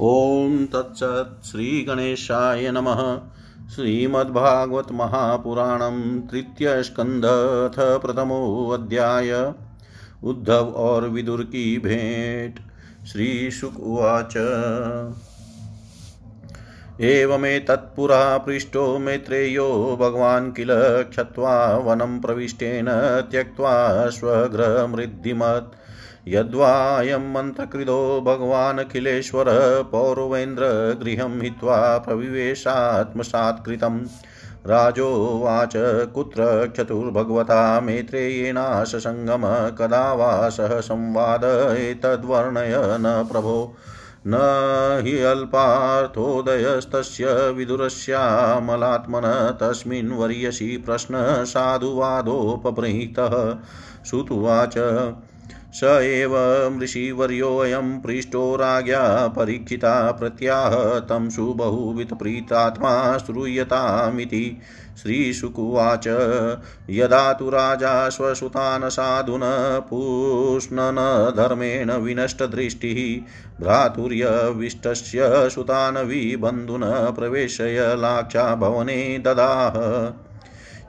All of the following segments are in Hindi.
ॐ तत्सत् श्रीगणेशाय नमः। महापुराणं तृतीयस्कन्धथ प्रथमोऽध्याय। उद्धव और विदुर की भेंट। श्रीशुक उवाच। एवमेतत्पुरा पृष्टो मैत्रेयो भगवान् किल क्षत्वा वनं प्रविष्टेन त्यक्त्वा स्वगृहमृद्धिमत् यद्वायं मन्त्रकृतो भगवानखिलेश्वरः पौरवेन्द्रगृहं हित्वा प्रविवेशात्मसात्कृतम्। राजोवाच, कुत्र चतुर्भगवता मैत्रेयेणाशसङ्गम कदा वा सह संवाद एतद्वर्णय न प्रभो। न हि अल्पार्थोदयस्तस्य विदुरस्यामलात्मन, तस्मिन् वर्यसि प्रश्नः साधुवादोपबृहीतः। श्रुतुवाच स एव ऋषिवर्योऽयं पृष्टो राज्ञा परीक्षिता प्रत्याह तं सुबहुविधप्रीतात्मा श्रूयतामिति। श्रीशुकुवाच, यदा तु राजा स्वसुतान् साधुन पूष्णन धर्मेण विनष्टदृष्टिः, भ्रातुर्यविष्टस्य सुतान् विबन्धुन प्रवेशय लाक्षा ददाह।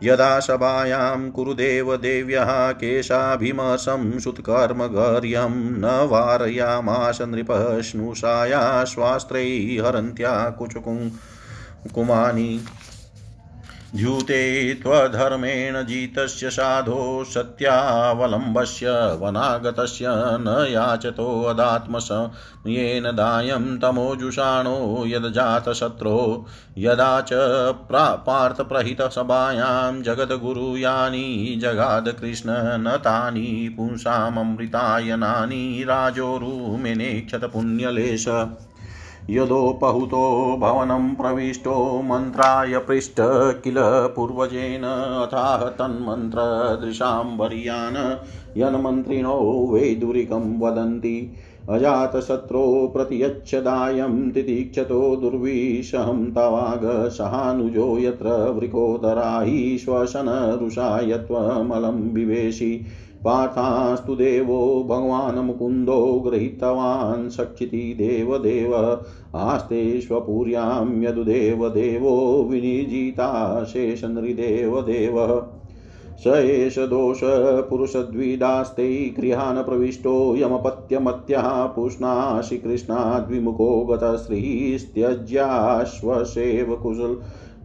यदा सभायां कुरुदेवदेव्यः केशाभिमसं सुत्कर्मगर्यं न वारयामास नृपः स्नुषाया स्वास्त्रैः हरन्त्या कुचकुङ्कुमानि द्यूते त्वधर्मेण जितस्य साधो सत्यावलम्बस्य, वनागतस्य न याचतोऽदात्मसमयेन दायं तमोजुषाणो यद्जातशत्रो, यदा च पार्थप्रहितसभायां जगद्गुरुयानि जगादकृष्ण, न तानि पुंसाममृतायनानि राजोरुमेनेक्षतपुण्यलेश। यदोपहुतो भवनं प्रविष्टो मन्त्राय पृष्ठ किल पूर्वजेन अथाह तन्मन्त्रदृशां वर्यान् यन्मन्त्रिणो वैदुरिकं वदन्ति। अजातशत्रो प्रतियच्छदायं तितीक्षतो दुर्विषहं तवाग सहानुजो यत्र वृकोदरा हि श्वसनरुषायत्वमलं विवेशि। पार्थास्तु देवो भगवान् मुकुन्दो गृहीतवान् सक्षिति देवदेव आस्ते स्वपुर्यां यदुदेवदेवो विनिजिता शेषनृदेवदेवः स एष दोषपुरुषद्विदास्ते गृहान् प्रविष्टो यमपत्यमत्यः पुष्णाशि कृष्णाद्विमुखो गतश्रीस्त्यज्याश्वसेव कुशल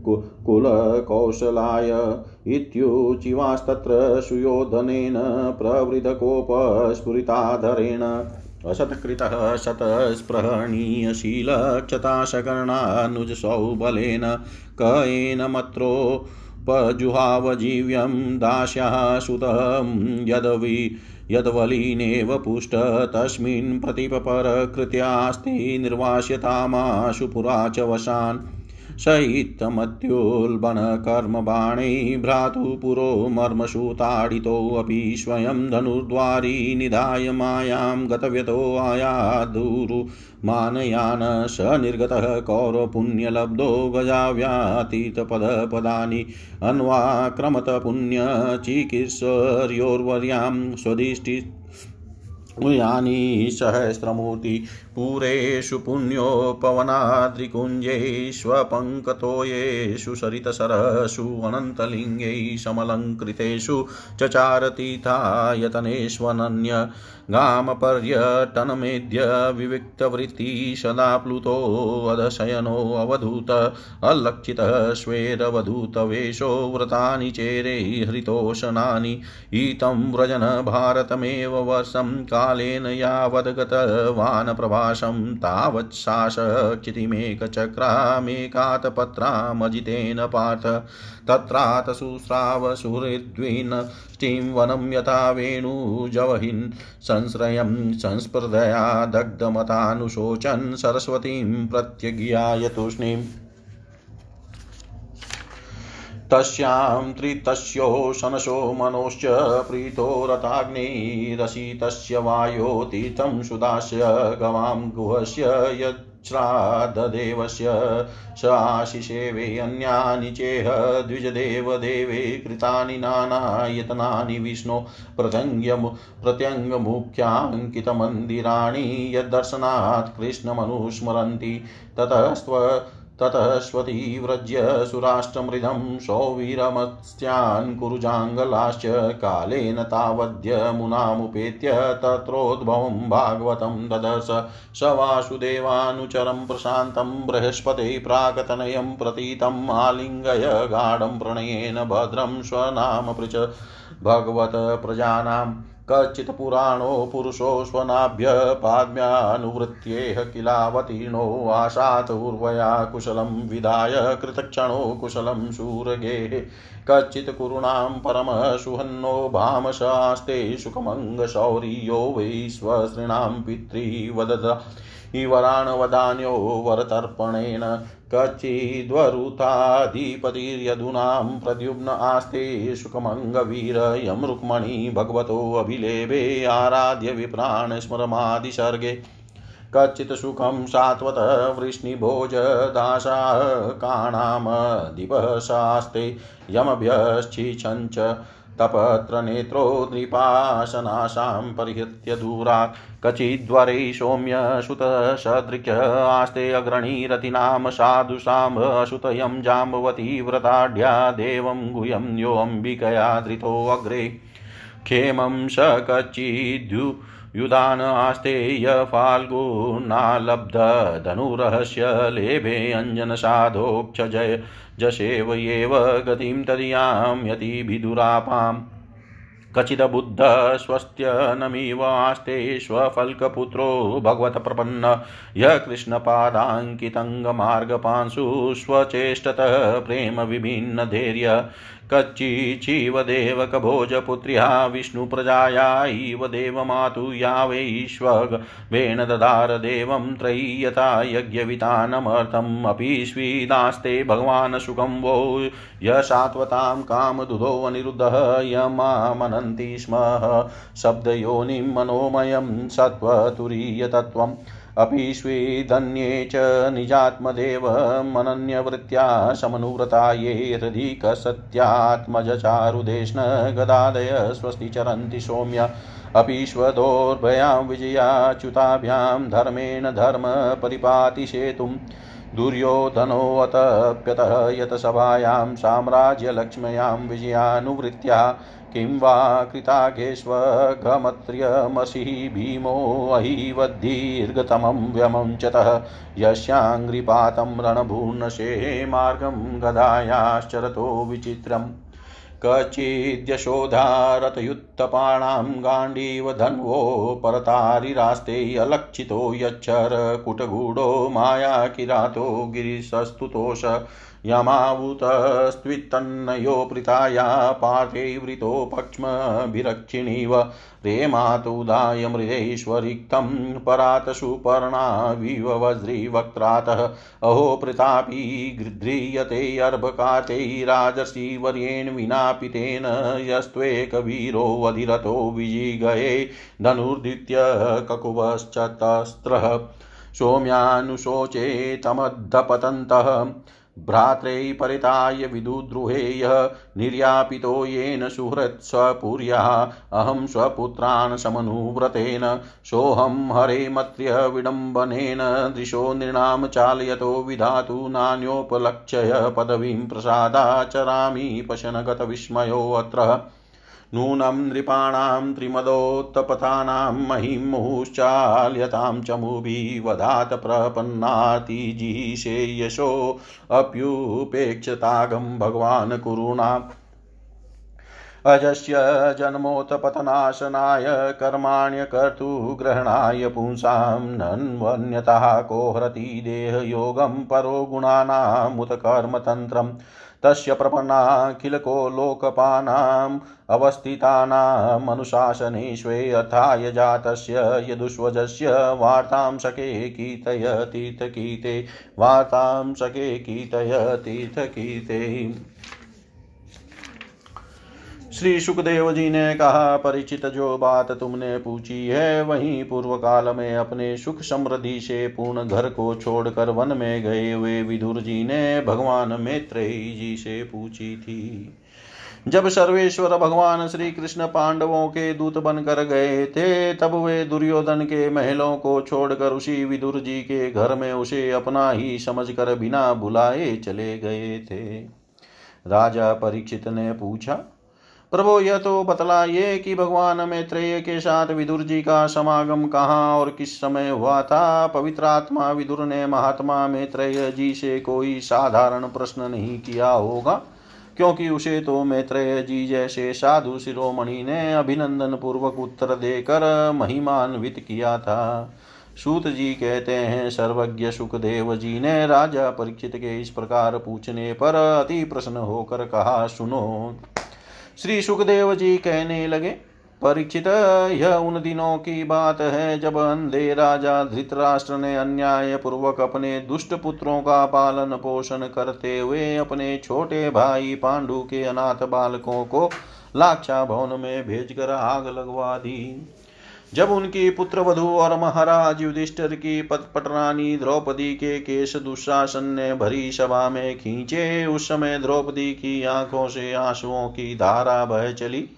कुलकौशलाय इत्युचिवास्तत्र सुयोधनेन प्रवृद्धकोपस्फुरिताधरेण असत्कृतः शतस्पृहणीयशीलक्षताशकर्णानुजसौबलेन कयेन मत्रोपजुहावजीव्यं दास्याः सुतं यदवि, यद्वलीनेव पुष्ट तस्मिन् प्रतिपपरकृत्यास्ति निर्वास्यतामाशु पुरा च वशान् शयितमत्युल्बणकर्मबाणैः भ्रातुपुरो मर्मसु स्वयं धनुर्द्वारी निधाय मायां गतव्यतो आयादुरुमानयान स निर्गतः कौरपुण्यलब्धो गजाव्यातीतपदपदानि अन्वाक्रमत पुण्यचिकीर्षर्योर्वर्यां स्वदिष्टि यानि सहस्रमूर्ति पुरेषु पुण्योपवनाद्रिकुञ्जैष्वपङ्कतोयेषु सरितसरसु अनन्तलिङ्गैः समलङ्कृतेषु चचारतीर्थायतनेष्वनन्य गामपर्यटनमेद्य विविक्तवृत्ति सदा प्लुतोऽधशयनोऽवधूत अल्लक्षितः स्वेरवधूतवेषो व्रतानि चेरे हृतोषणानि ईतं व्रजन भारतमेव वर्षं कालेन यावद्गतवान् प्रभासं तावत्साशक्षितिमेकचक्रामेकातपत्रामजितेन पार्थ। तत्रात सुस्रावसुहृद्विन् स्टीं वनं यथा वेणुजवहिन्। संश्रयं संस्पृदया दग्धमतानुशोचन् सरस्वतीं प्रत्यज्ञाय तूष्णीम् तस्यां त्रितस्यो शनशो मनोश्च प्रीतो रथाग्निरसितस्य वायो तीर्थं सुदास्य गवां गुहस्य यत् श्राद्धदेवस्य स आशिषेवे अन्यानि चेह द्विजदेवदेवे कृतानि नानायतनानि विष्णो प्रत्यङ्ग्यमु प्रत्यङ्गमुख्याङ्कितमन्दिराणि यद्दर्शनात् कृष्णमनुस्मरन्ति ततस्त्व ततः व्रज्य सुराष्ट्रमृदं सौवीरमत्स्यान् कुरुजाङ्गलाश्च कालेन तावद्यमुनामुपेत्य तत्रोद्भवं भागवतं ददर्श स वासुदेवानुचरं प्रशान्तं बृहस्पते प्राक्तनयं प्रतीतम् आलिङ्गय गाढं प्रणयेन भद्रं स्वनाम पृच भगवत प्रजानाम्। कच्चित् पुराणो पुरुषो स्वनाभ्यपाद्म्यानुवृत्त्येह किलावतीर्णो आशात् उर्वया कुशलं विधाय कृतक्षणो कुशलं शूरगेः कश्चित् कुरुणां परमसुहन्नो भामशास्ते सुखमङ्गशौर्यो वै स्वसृणां पितृवदत इवराणवदान्यो वरतर्पणेन कच्चिद्वरुताधिपतिर्यधूनां प्रद्युम्न आस्ते सुखमङ्गवीर यं रुक्मणी भगवतोऽभिलेभे आराध्य विप्राण स्मरमादिसर्गे। कच्चित् सुखं सात्वत वृष्णिभोजदाशाकाणामधिपशास्ते यमभ्यश्चिछञ्च तपत्रनेत्रो नृपाशनाशां परिहृत्य दूरात् कचिद्वरे सौम्यसुतसदृक्य आस्ते अग्रणीरतिनाम साधुषाम् अशुतयं जाम्बवती व्रताढ्या देवं गुह्यं योऽम्बिकया धृतोऽग्रे क्षेमं स कच्चिद्यु युधान आस्तेय फाल्गुनालब्धधनुरहस्य लेभे अञ्जनसाधोक्षजय जशेव एव गतिं तदीयां यतिभिदुरापाम् कचिदबुद्धस्वस्त्यनमिवास्ते स्वफल्कपुत्रो भगवतप्रपन्न यः कृष्णपादाङ्कितङ्गमार्गपांसु स्वचेष्टतः प्रेमविभिन्नधैर्य कच्चिचिव देवकभोजपुत्र्या विष्णुप्रजाया इव देवमातु या वैश्वगेण ददार देवं त्रयी यथा यज्ञवितानमर्थम् अपि स्वीदास्ते भगवान् सुखं वो। यशात्वतां कामदुधोऽनिरुद्धः यमामनन्ति स्म। शब्दयोनिं मनोमयं सत्त्वतुरीयतत्त्वम् अपि स्वेदन्ये च निजात्मदेवमनन्यवृत्त्या समनुव्रता ये हृदि कसत्यात्मजचारुदेष्ण गदादय स्वस्ति चरन्ति सौम्य। अपि स्वदोर्भयां विजयाच्युताभ्यां धर्मेण धर्मपरिपातिसेतुं दुर्योधनोऽतप्यतः यतसभायां साम्राज्यलक्ष्म्यां विजयानुवृत्त्या। किं वा कृताकेष्वघमत्र्यमसि भीमोऽहिवद्दीर्घतमं व्यमञ्चतः यस्याङ्घ्रिपातं रणभूर्णशे मार्गं गदायाश्चरतो विचित्रम्। कचिद्यशोधारतयुत्तपाणां गाण्डीव धन्वो परतारिरास्ते अलक्षितो यच्छर कुटगूढो मायाकिरातो गिरिशस्तुतोष यमावूतस्त्वित्तन्नयो पृथाया पार्थैवृतो पक्ष्मभिरक्षिणीव रेमातुदाय मृदेश्वरिक्तं परात सुपर्णाविव वज्रीवक्त्रातः। अहो प्रतापी गृध्रीयते तेन यस्त्वेकवीरोऽधिरतो विजिगये धनुर्दित्य ककुवश्चतस्त्रः। सौम्यानुशोचे तमद्धपतन्तः। भ्रात्रै परिताय विदुद्रुहेय निर्यापितो येन सुहृत्स्वपुर्यः अहं स्वपुत्रान् समनुव्रतेन, सोऽहं हरेमत्र्य विडम्बनेन दृशो नृणां चालयतो विधातु नान्योपलक्ष्य पदवीं प्रसादाचरामि पशनगतविस्मयोऽत्र नूनं नृपाणां त्रिमदोत्तपथानां महिमुश्चाल्यतां चमुभिवधात् प्रपन्नातिजिशेयशोऽप्युपेक्षतागं भगवान् कुरुणाम्। अजस्य जन्मोत्पतनाशनाय कर्माण्यकर्तुग्रहणाय पुंसां नन्वन्यतः कोहरति देहयोगं परो गुणानामुत कर्मतन्त्रम् तस्य प्रपन्नाखिलको लोकपानाम् अवस्थितानामनुशासने स्वे अथाय जातस्य यदुष्वजस्य वार्तां शके कीर्तय तीर्थकीर्ते वार्तां शके कीर्तय तीर्थकीर्ते श्री सुखदेव जी ने कहा, परिचित जो बात तुमने पूछी है, वहीं पूर्व काल में अपने सुख समृद्धि से पूर्ण घर को छोड़कर वन में गए हुए विदुर जी ने भगवान मैत्रेयी जी से पूछी थी। जब सर्वेश्वर भगवान श्री कृष्ण पांडवों के दूत बनकर गए थे, तब वे दुर्योधन के महलों को छोड़कर उसी विदुर जी के घर में उसे अपना ही समझकर बिना बुलाए चले गए थे। राजा परीक्षित ने पूछा प्रभु, यह तो बतलाइए कि भगवान मैत्रेय के साथ विदुर जी का समागम कहाँ और किस समय हुआ था? पवित्र आत्मा विदुर ने महात्मा मैत्रेय जी से कोई साधारण प्रश्न नहीं किया होगा, क्योंकि उसे तो मैत्रेय जी जैसे साधु शिरोमणि ने अभिनंदन पूर्वक उत्तर देकर महिमान्वित किया था। सूत जी कहते हैं, सर्वज्ञ सुखदेव जी ने राजा परीक्षित के इस प्रकार पूछने पर अति प्रश्न होकर कहा, सुनो श्री सुखदेव जी कहने लगे, परीक्षित, यह उन दिनों की बात है जब अंधे राजा धृतराष्ट्र ने अन्याय पूर्वक अपने दुष्ट पुत्रों का पालन पोषण करते हुए अपने छोटे भाई पांडु के अनाथ बालकों को लाक्षा भवन में भेजकर आग लगवा दी। जब उनकी पुत्र वधु और महाराज युधिष्ठिर की पटरानी द्रौपदी के केश दुशासन ने भरी सभा में खींचे, उस समय द्रौपदी की आँखों से आंसुओं की धारा बह चली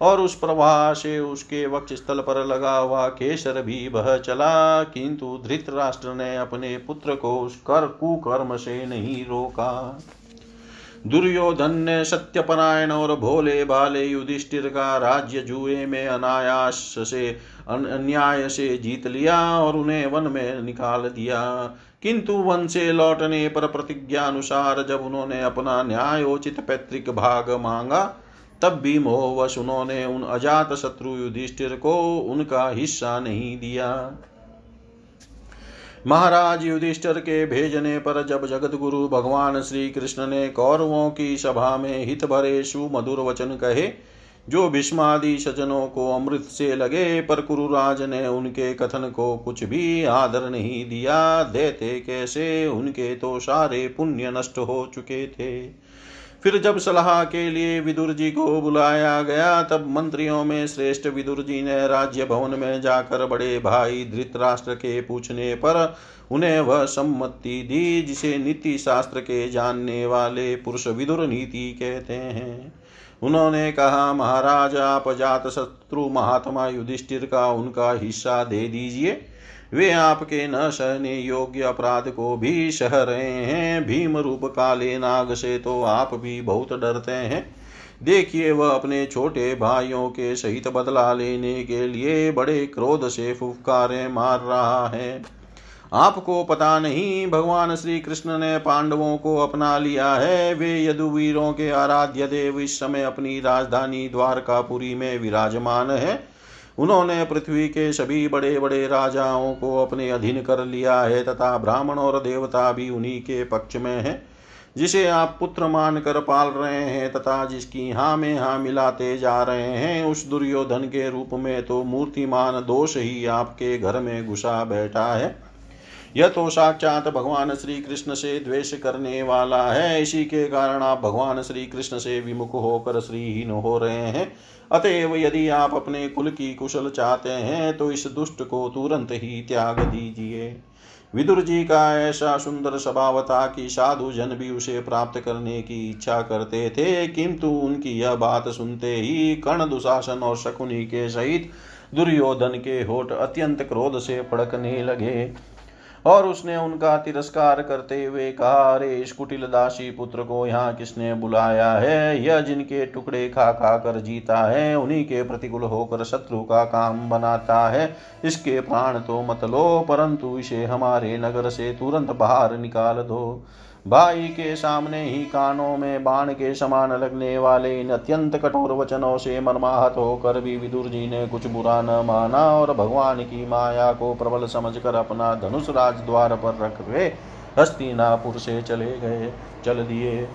और उस प्रवाह से उसके वक्ष स्थल पर लगा हुआ केसर भी बह चला। किंतु धृतराष्ट्र ने अपने पुत्र को उस कर कुकर्म से नहीं रोका। दुर्योधन ने सत्यपरायण और भोले भाले युधिष्ठिर का राज्य जुए में अनायास से अन्याय से जीत लिया और उन्हें वन में निकाल दिया। किंतु वन से लौटने पर प्रतिज्ञा अनुसार जब उन्होंने अपना न्यायोचित पैतृक भाग मांगा, तब भी मोहवश उन्होंने उन अजात शत्रु युधिष्ठिर को उनका हिस्सा नहीं दिया। महाराज युधिष्ठर के भेजने पर जब जगत गुरु भगवान श्री कृष्ण ने कौरवों की सभा में हित भरे सुमधुर वचन कहे, जो भीष्मादि सजनों को अमृत से लगे, पर कुरुराज ने उनके कथन को कुछ भी आदर नहीं दिया, देते कैसे? उनके तो सारे पुण्य नष्ट हो चुके थे। फिर जब सलाह के लिए विदुर जी को बुलाया गया, तब मंत्रियों में श्रेष्ठ विदुर जी ने राज्य भवन में जाकर बड़े भाई धृतराष्ट्र के पूछने पर उन्हें वह सम्मति दी जिसे नीति शास्त्र के जानने वाले पुरुष विदुर नीति कहते हैं। उन्होंने कहा, महाराज, आप जात शत्रु महात्मा युधिष्ठिर का उनका हिस्सा दे दीजिए। वे आपके न सहने योग्य अपराध को भी सह रहे हैं। भीम रूप काले नाग से तो आप भी बहुत डरते हैं। देखिए वह अपने छोटे भाइयों के सहित बदला लेने के लिए बड़े क्रोध से फुफकारे मार रहा है। आपको पता नहीं, भगवान श्री कृष्ण ने पांडवों को अपना लिया है। वे यदुवीरों के आराध्य देव इस समय अपनी राजधानी द्वारकापुरी में विराजमान है। उन्होंने पृथ्वी के सभी बड़े बड़े राजाओं को अपने अधीन कर लिया है तथा ब्राह्मण और देवता भी उन्हीं के पक्ष में है, जिसे आप पुत्र मानकर पाल रहे हैं तथा जिसकी हाँ में हाँ मिलाते जा रहे हैं। उस दुर्योधन के रूप में तो मूर्तिमान दोष ही आपके घर में घुसा बैठा है। यह तो साक्षात भगवान श्री कृष्ण से द्वेष करने वाला है। इसी के कारण आप भगवान श्री कृष्ण से विमुख होकर श्रीहीन हो रहे हैं। अतएव यदि आप अपने कुल की कुशल चाहते हैं तो इस दुष्ट को तुरंत ही त्याग दीजिए। विदुर जी का ऐसा सुंदर स्वभाव था कि साधु जन भी उसे प्राप्त करने की इच्छा करते थे, किंतु उनकी यह बात सुनते ही कर्ण दुशासन और शकुनी के सहित दुर्योधन के होठ अत्यंत क्रोध से फड़कने लगे। और उसने उनका तिरस्कार करते हुए कहा, अरे, इस कुटिल दासी पुत्र को यहाँ किसने बुलाया है? यह जिनके टुकड़े खा खा कर जीता है, उन्हीं के प्रतिकूल होकर शत्रु का काम बनाता है। इसके प्राण तो मत लो, परंतु इसे हमारे नगर से तुरंत बाहर निकाल दो। भाई के सामने ही कानों में बाण के समान लगने वाले इन अत्यंत कठोर वचनों से मनमाहत होकर भी विदुर जी ने कुछ बुरा न माना और भगवान की माया को प्रबल समझकर अपना धनुष राज द्वार पर रख वे हस्तिनापुर से चले गए, चल दिए।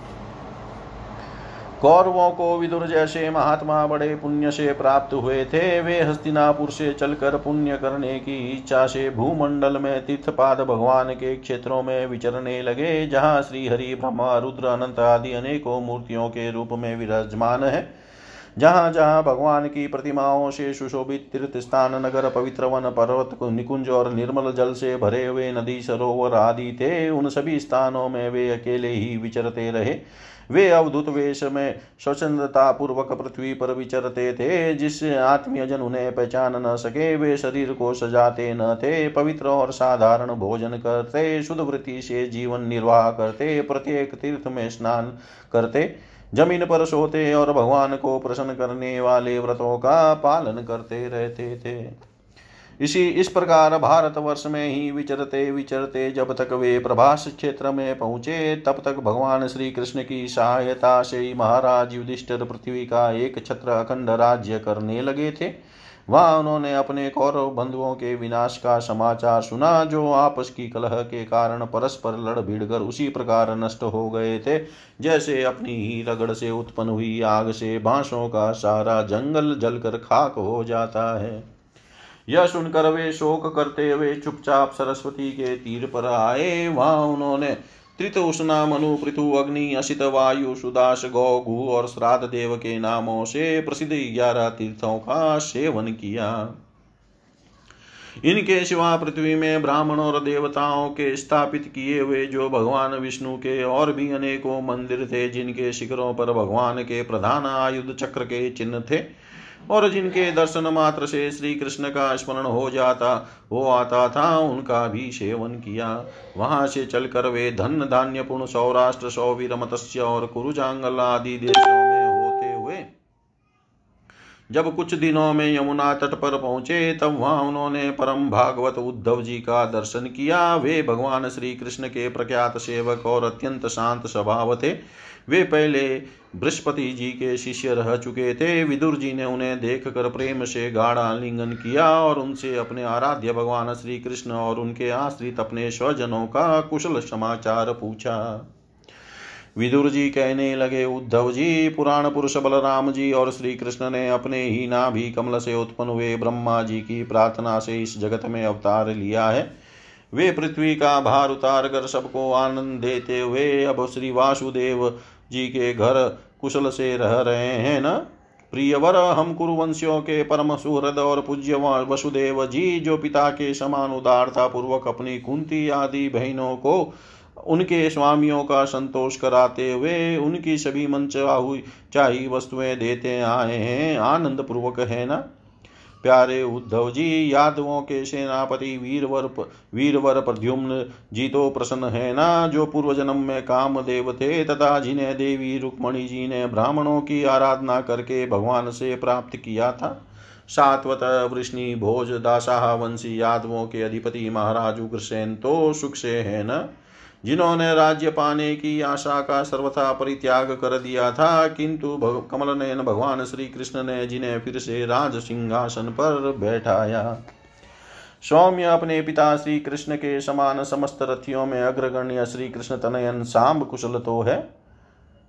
कौरवों को विदुर जैसे महात्मा बड़े पुण्य से प्राप्त हुए थे, वे हस्तिनापुर से चलकर पुण्य करने की इच्छा से भूमंडल में तीर्थपाद भगवान के क्षेत्रों में विचरने लगे, जहाँ श्रीहरि, ब्रह्मा, रुद्र, अनंत आदि अनेकों मूर्तियों के रूप में विराजमान है। जहाँ जहाँ भगवान की प्रतिमाओं से सुशोभित तीर्थ स्थान, नगर, पवित्र वन, पर्वत, निकुंज और निर्मल जल से भरे हुए नदी, सरोवर आदि थे, उन सभी स्थानों में वे अकेले ही विचरते रहे। वे अवधुत वेश में स्वच्छंदता पूर्वक पृथ्वी पर विचरते थे। जिस आत्मीय जन उन्हें पहचान न सके, वे शरीर को सजाते न थे। पवित्र और साधारण भोजन करते, शुद्ध वृत्ति से जीवन निर्वाह करते, प्रत्येक तीर्थ में स्नान करते, ज़मीन पर सोते और भगवान को प्रसन्न करने वाले व्रतों का पालन करते रहते थे। इसी, इस प्रकार भारतवर्ष में ही विचरते विचरते जब तक वे प्रभास क्षेत्र में पहुँचे, तब तक भगवान श्री कृष्ण की सहायता से महाराज युधिष्ठिर पृथ्वी का एक छत्र अखंड राज्य करने लगे थे। वहाँ उन्होंने अपने कौरव बंधुओं के विनाश का समाचार सुना, जो आपस की कलह के कारण परस्पर लड़ भिड़ कर उसी प्रकार नष्ट हो गए थे। जैसे अपनी ही रगड़ से उत्पन्न हुई आग से बांसों का सारा जंगल जलकर खाक हो जाता है। यह सुनकर वे शोक करते हुए चुपचाप सरस्वती के तीर पर आए। वहाँ उन्होंने त्रित उष्णा मनु पृथु अग्नि असित वायु, सुदास गौ और श्राद्ध देव के नामों से प्रसिद्ध ग्यारह तीर्थों का सेवन किया। इनके सिवा पृथ्वी में ब्राह्मण और देवताओं के स्थापित किए हुए जो भगवान विष्णु के और भी अनेकों मंदिर थे, जिनके शिखरों पर भगवान के प्रधान आयुध चक्र के चिन्ह थे और जिनके दर्शन मात्र से श्री कृष्ण का स्मरण हो जाता हो आता था, उनका भी सेवन किया। वहाँ से चलकर वे धन धान्य पूर्ण सौराष्ट्र, सौवीर, मत्स्य और कुरुजांगल आदि देशों में होते हुए, जब कुछ दिनों में यमुना तट पर पहुँचे, तब वहाँ उन्होंने परम भागवत उद्धव जी का दर्शन किया। वे भगवान श्री कृष्ण के प्रख्यात सेवक और अत्यंत शांत स्वभाव थे। वे पहले बृहस्पति जी के शिष्य रह चुके थे। विदुर जी ने उन्हें देख कर प्रेम से गाढ़ा आलिंगन किया और उनसे अपने आराध्य भगवान श्री कृष्ण और उनके आश्रित अपने स्वजनों का कुशल समाचार पूछा। विदुर जी कहने लगे, उद्धव जी, पुराण पुरुष बलराम जी और श्री कृष्ण ने अपने ही नाभि कमल से उत्पन्न हुए ब्रह्मा जी की प्रार्थना से इस जगत में अवतार लिया है। वे पृथ्वी का भार उतार कर सबको आनंद देते हुए अब श्री वासुदेव जी के घर कुशल से रह रहे हैं न? प्रियवर, हम कुरुवंशियों के परम सुहृद और पूज्य वसुदेव जी, जो पिता के समान उदारता पूर्वक अपनी कुंती आदि बहनों को उनके स्वामियों का संतोष कराते हुए उनकी सभी मन चाही वस्तुएँ देते आए हैं। आनंद पूर्वक है ना? प्यारे उद्धव जी, यादवों के सेनापति वीरवर वीरवर प्रद्युम्न जी तो प्रसन्न है ना? जो पूर्व जन्म में कामदेव थे, तथा जिन्हें देवी रुक्मणी जी ने ब्राह्मणों की आराधना करके भगवान से प्राप्त किया था। सात्वत वृष्णि भोज दासाह वंशी यादवों के अधिपति महाराज उग्रसेन तो सुख से है न? जिन्होंने राज्य पाने की आशा का सर्वथा परित्याग कर दिया था, किंतु कमल नयन भगवान श्री कृष्ण ने जिन्हें फिर से राज सिंहासन पर बैठाया। सौम्य अपने पिता श्री कृष्ण के समान समस्त रथियों में अग्रगण्य श्री कृष्ण तनयन सांब कुशल तो है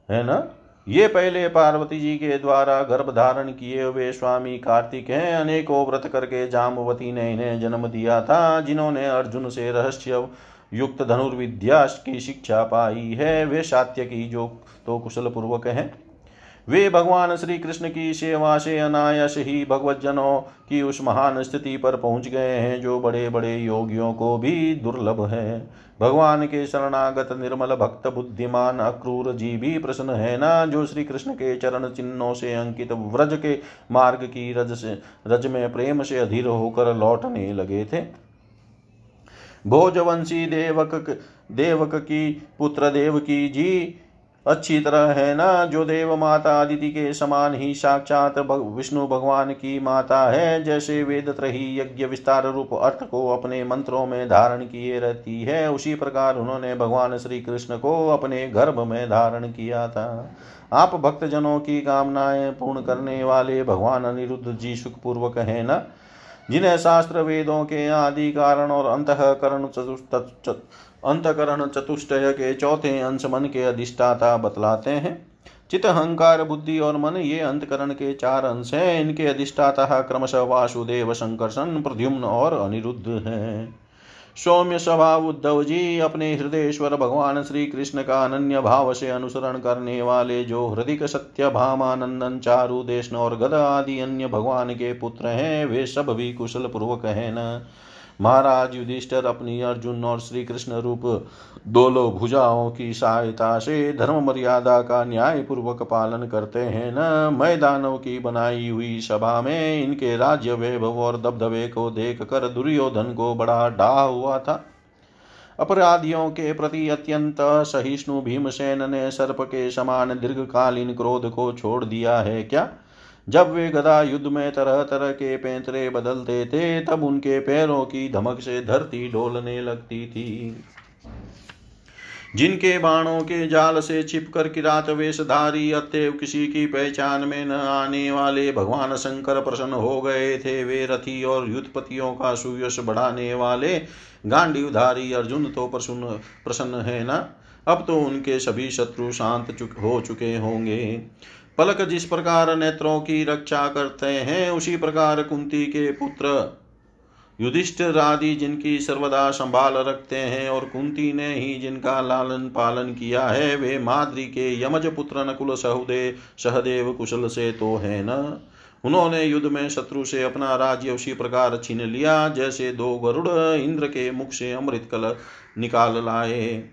है ना? ये पहले पार्वती जी के द्वारा गर्भ धारण किए हुए स्वामी कार्तिक हैं। अनेकों व्रत करके जामवती ने इन्हें जन्म दिया था, जिन्होंने अर्जुन से रहस्य युक्त धनुर्विद्या की शिक्षा पाई है। वे सात्य की जो तो कुशल पूर्वक है। वे भगवान श्री कृष्ण की सेवा से अनायास ही भगवत जनों की उस महान स्थिति पर पहुँच गए हैं, जो बड़े बड़े योगियों को भी दुर्लभ है। भगवान के शरणागत निर्मल भक्त, बुद्धिमान, अक्रूर जी भी प्रसन्न है ना, जो श्री कृष्ण के चरण चिन्हों से अंकित व्रज के मार्ग की रज से, रज में प्रेम से अधीर होकर लौटने लगे थे। भोजवंशी देवक देवक की पुत्र देव की जी, अच्छी तरह है ना? जो देव माता अदिति के समान ही साक्षात विष्णु भगवान की माता है, जैसे वेद त्रही यज्ञ विस्तार रूप अर्थ को अपने मंत्रों में धारण किए रहती है, उसी प्रकार उन्होंने भगवान श्री कृष्ण को अपने गर्भ में धारण किया था। आप भक्तजनों की कामनाएँ पूर्ण करने वाले भगवान अनिरुद्ध जी सुखपूर्वक है ना? जिन्हें शास्त्र वेदों के आदि कारण और अंतकरण चतुष्ट अंतकरण चतुष्टय के चौथे अंश मन के अधिष्ठाता बतलाते हैं। चित अहंकार बुद्धि और मन ये अंतकरण के चार अंश हैं। इनके अधिष्ठाता क्रमशः वासुदेव संकर्षण प्रद्युम्न और अनिरुद्ध हैं। सौम्य स्वभाव उद्धव जी, अपने हृदयेश्वर भगवान श्री कृष्ण का अनन्य भाव से अनुसरण करने वाले जो हृदय सत्य, भामानंदन, चारु देश और गद आदि अन्य भगवान के पुत्र हैं, वे सब भी कुशल पूर्वक हैं न। महाराज युधिष्ठर अपनी अर्जुन और श्री कृष्ण रूप दोनों भुजाओं की सहायता से धर्म मर्यादा का न्याय पूर्वक पालन करते हैं न? मैदानों की बनाई हुई सभा में इनके राज्य वैभव और दबदबे को देख कर दुर्योधन को बड़ा डाह हुआ था। अपराधियों के प्रति अत्यंत सहिष्णु भीमसेन ने सर्प के समान दीर्घकालीन क्रोध को छोड़ दिया है क्या? जब वे गदा युद्ध में तरह तरह के पैंतरे बदलते थे, तब उनके पैरों की धमक से धरती डोलने लगती थी। जिनके बाणों के जाल से छिपकर किरात वेशधारी अतएव किसी की पहचान में न आने वाले भगवान शंकर प्रसन्न हो गए थे। वे रथी और युद्धपतियों का सुयश बढ़ाने वाले गांडीवधारी अर्जुन तो प्रसन्न प्रसन्न है न? अब तो उनके सभी शत्रु शांत चुक, हो चुके होंगे। पलक जिस प्रकार नेत्रों की रक्षा करते हैं, उसी प्रकार कुंती के पुत्र युधिष्ठिर आदि जिनकी सर्वदा संभाल रखते हैं और कुंती ने ही जिनका लालन पालन किया है, वे माद्री के यमज पुत्र नकुल सहुदे, सहदेव कुशल से तो है न। उन्होंने युद्ध में शत्रु से अपना राज्य उसी प्रकार छीन लिया, जैसे दो गरुड़ इंद्र के मुख से अमृत कल निकाल लाए।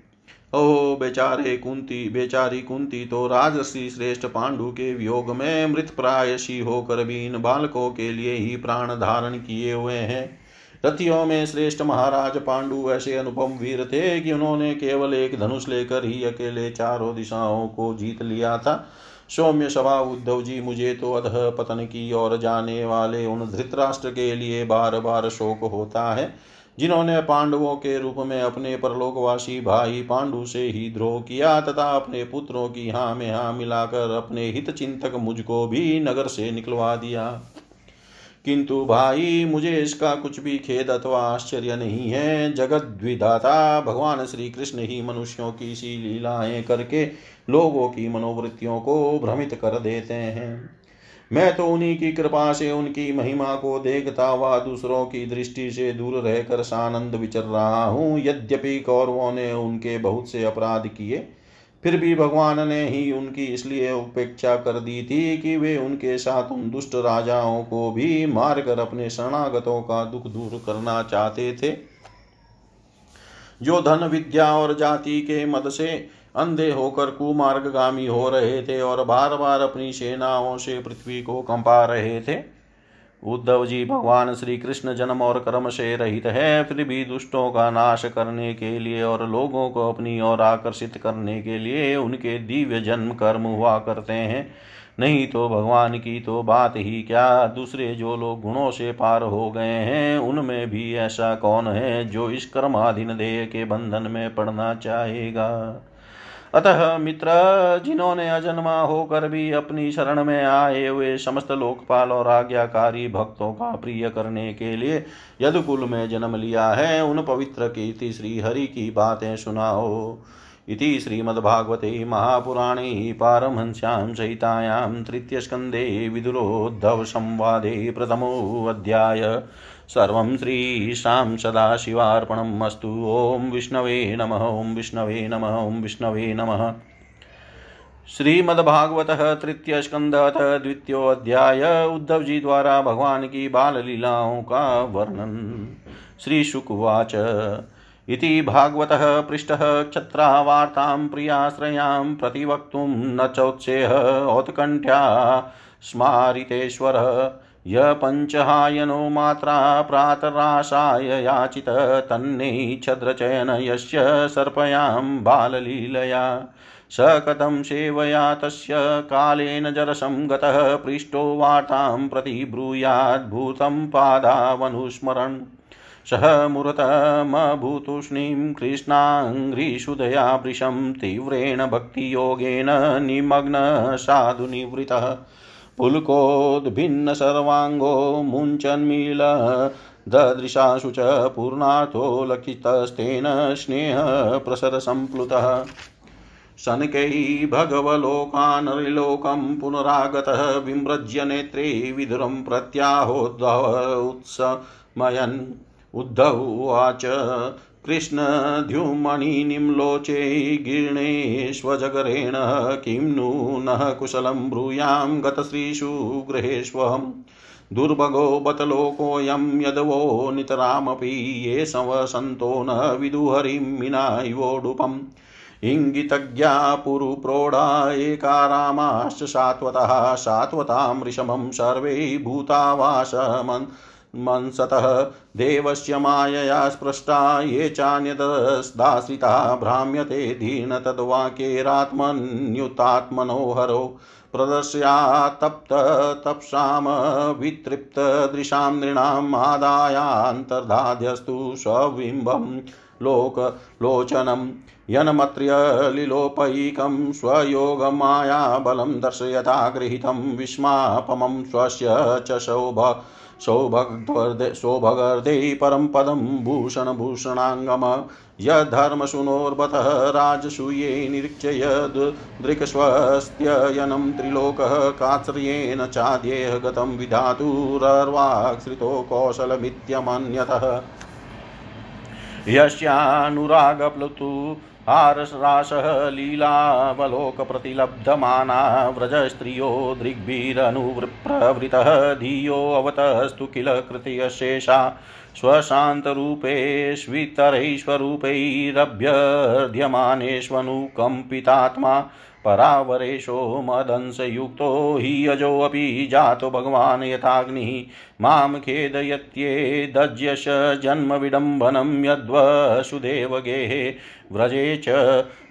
ओ बेचारे कुंती, बेचारी कुंती तो राजसी श्रेष्ठ पांडु के वियोग में मृत प्रायशी होकर भी इन बालकों के लिए ही प्राण धारण किए हुए हैं। रथियों में श्रेष्ठ महाराज पांडु ऐसे अनुपम वीर थे कि उन्होंने केवल एक धनुष लेकर ही अकेले चारों दिशाओं को जीत लिया था। सौम्य सभा उद्धव जी, मुझे तो अध पतन की ओर जाने वाले उन धृतराष्ट्र के लिए बार बार शोक होता है। जिन्होंने पांडवों के रूप में अपने परलोकवासी भाई पांडु से ही द्रोह किया तथा अपने पुत्रों की हाँ में हाँ मिलाकर अपने हित चिंतक मुझको भी नगर से निकलवा दिया। किंतु भाई, मुझे इसका कुछ भी खेद अथवा आश्चर्य नहीं है। जगत द्विधाता भगवान श्री कृष्ण ही मनुष्यों की सी लीलाएँ करके लोगों की मनोवृत्तियों को भ्रमित कर देते हैं। मैं तो उन्हीं की कृपा से उनकी महिमा को देखता हुआ दूसरों की दृष्टि से दूर रहकर सानंद विचर रहा हूँ। यद्यपि कौरवों ने उनके बहुत से अपराध किए, फिर भी भगवान ने ही उनकी इसलिए उपेक्षा कर दी थी कि वे उनके साथ उन दुष्ट राजाओं को भी मारकर अपने शरणागतों का दुख दूर करना चाहते थे। जो धन, विद्या और जाति के मद से अंधे होकर कुमार्गामी हो रहे थे और बार बार अपनी सेनाओं से पृथ्वी को कंपा रहे थे। उद्धव जी भगवान श्री कृष्ण जन्म और कर्म से रहित है, फिर भी दुष्टों का नाश करने के लिए और लोगों को अपनी ओर आकर्षित करने के लिए उनके दिव्य जन्म कर्म हुआ करते हैं। नहीं तो भगवान की तो बात ही क्या, दूसरे जो लोग गुणों से पार हो गए हैं, उनमें भी ऐसा कौन है जो इस कर्माधीन देह के बंधन में पड़ना चाहेगा? अतः मित्र जिन्होंने अजन्मा होकर भी अपनी शरण में आए हुए समस्त लोकपाल और आज्ञाकारी भक्तों का प्रिय करने के लिए यदुकुल में जन्म लिया है। उन पवित्र कीर्ति श्री हरि की बातें सुनाओ। इति श्रीमद्भागवते महापुराणे पारमहंस्यां सहितायां तृतीयस्कन्धे विदुरोद्धवसंवादे प्रथमोऽध्याय। सर्वं श्रीशां सदाशिवार्पणम् अस्तु। ॐ विष्णवे नमः, ॐ विष्णवे नमः, ॐ विष्णवे नमः। श्रीमद्भागवत तृतीय स्कंद द्वितीयोध्याय उद्धव जी द्वारा भगवान की बाल लीलाओं का वर्णन। श्री शुकवाच इति भागवतः पृष्टः क्षत्रावार्तां, प्रियाश्रयां, प्रतिवक्तुं न चोत्सेह औत्कण्ठ्या स्मारितेश्वरः। य पञ्चहायनो मात्रा प्रातराशाय याचित तन्नेच्छद्रचयन यस्य सर्पयां बाललीलया। स कथं सेवया तस्य कालेन जरसं गतः पृष्ठो वार्तां प्रति पादावनुस्मरन्। सह मुहूर्तमभूतूष्णीं कृष्णाङ्घ्रिशुदया वृशं तीव्रेण भक्तियोगेन निमग्न साधुनिवृतः पुलकोद्भिन्न सर्वाङ्गो मुञ्चन्मील ददृशाशु च पूर्णार्थो लक्षितस्तेन स्नेहप्रसरसम्प्लुतः शनकै भगवलोकानरिलोकं पुनरागतः विम्रज्य नेत्रे विधुरं प्रत्याहोद्भव उत्समयन्। उद्धव उवाच कृष्णद्युमणिनिम्लोचे गिर्णेष्वजगरेण किं नु नः कुशलं ब्रूयां गतश्रीषु गृहेष्वहम् दुर्भगो बतलोकोऽयं यदवो नितरामपि ये संवसन्तो न विदुहरिं विनायवोडुपम् इङ्गितज्ञा पुरुप्रौढा एकारामाश्च शाश्वतः शाश्वतां ऋषभं सर्वे मंसतः देवस्य मायया स्पृष्टा ये चान्यतदाश्रिता भ्राम्यते दीन तद्वाक्यैरात्मन्युतात्मनो हरो प्रदर्श्यात्तप्त तप्साम वितृप्तदृशां नृणाम् आदायान्तर्धाध्यस्तु स्वबिम्बं लोक लोचनम् यन्मत्र्यलिलोपैकं स्वयोगमायाबलं दर्शयता गृहीतं विस्मापमं स्वस्य च सौभ सौभगर्दे सौभगर्दे परं पदं भूषणभूषणाङ्गम यद्धर्मशुनोर्बतः राजसूये निरीक्ष्य दृक्स्वस्त्ययनं त्रिलोकः कात्स्र्येण चाद्येह गतं विधातुरर्वाश्रितो कौशलमित्यमन्यतः। यस्यानुरागप्लुतु हारसरासः लीलावलोकप्रतिलब्धमाना व्रजस्त्रियो दृग्भिरनुप्रवृतः धियोऽवतस्तु किल कृतयशेषा स्वशान्तरूपैश्वितरैश्वरूपैरभ्यर्ध्यमानेष्वनुकम्पितात्मा परावरेशो मदंसयुक्तो हि यजोऽपि जातो भगवान् यथाग्निः माँ खेदयत्येदज्यश जन्मविडम्बनं यद्वसुदेवगेः, व्रजे च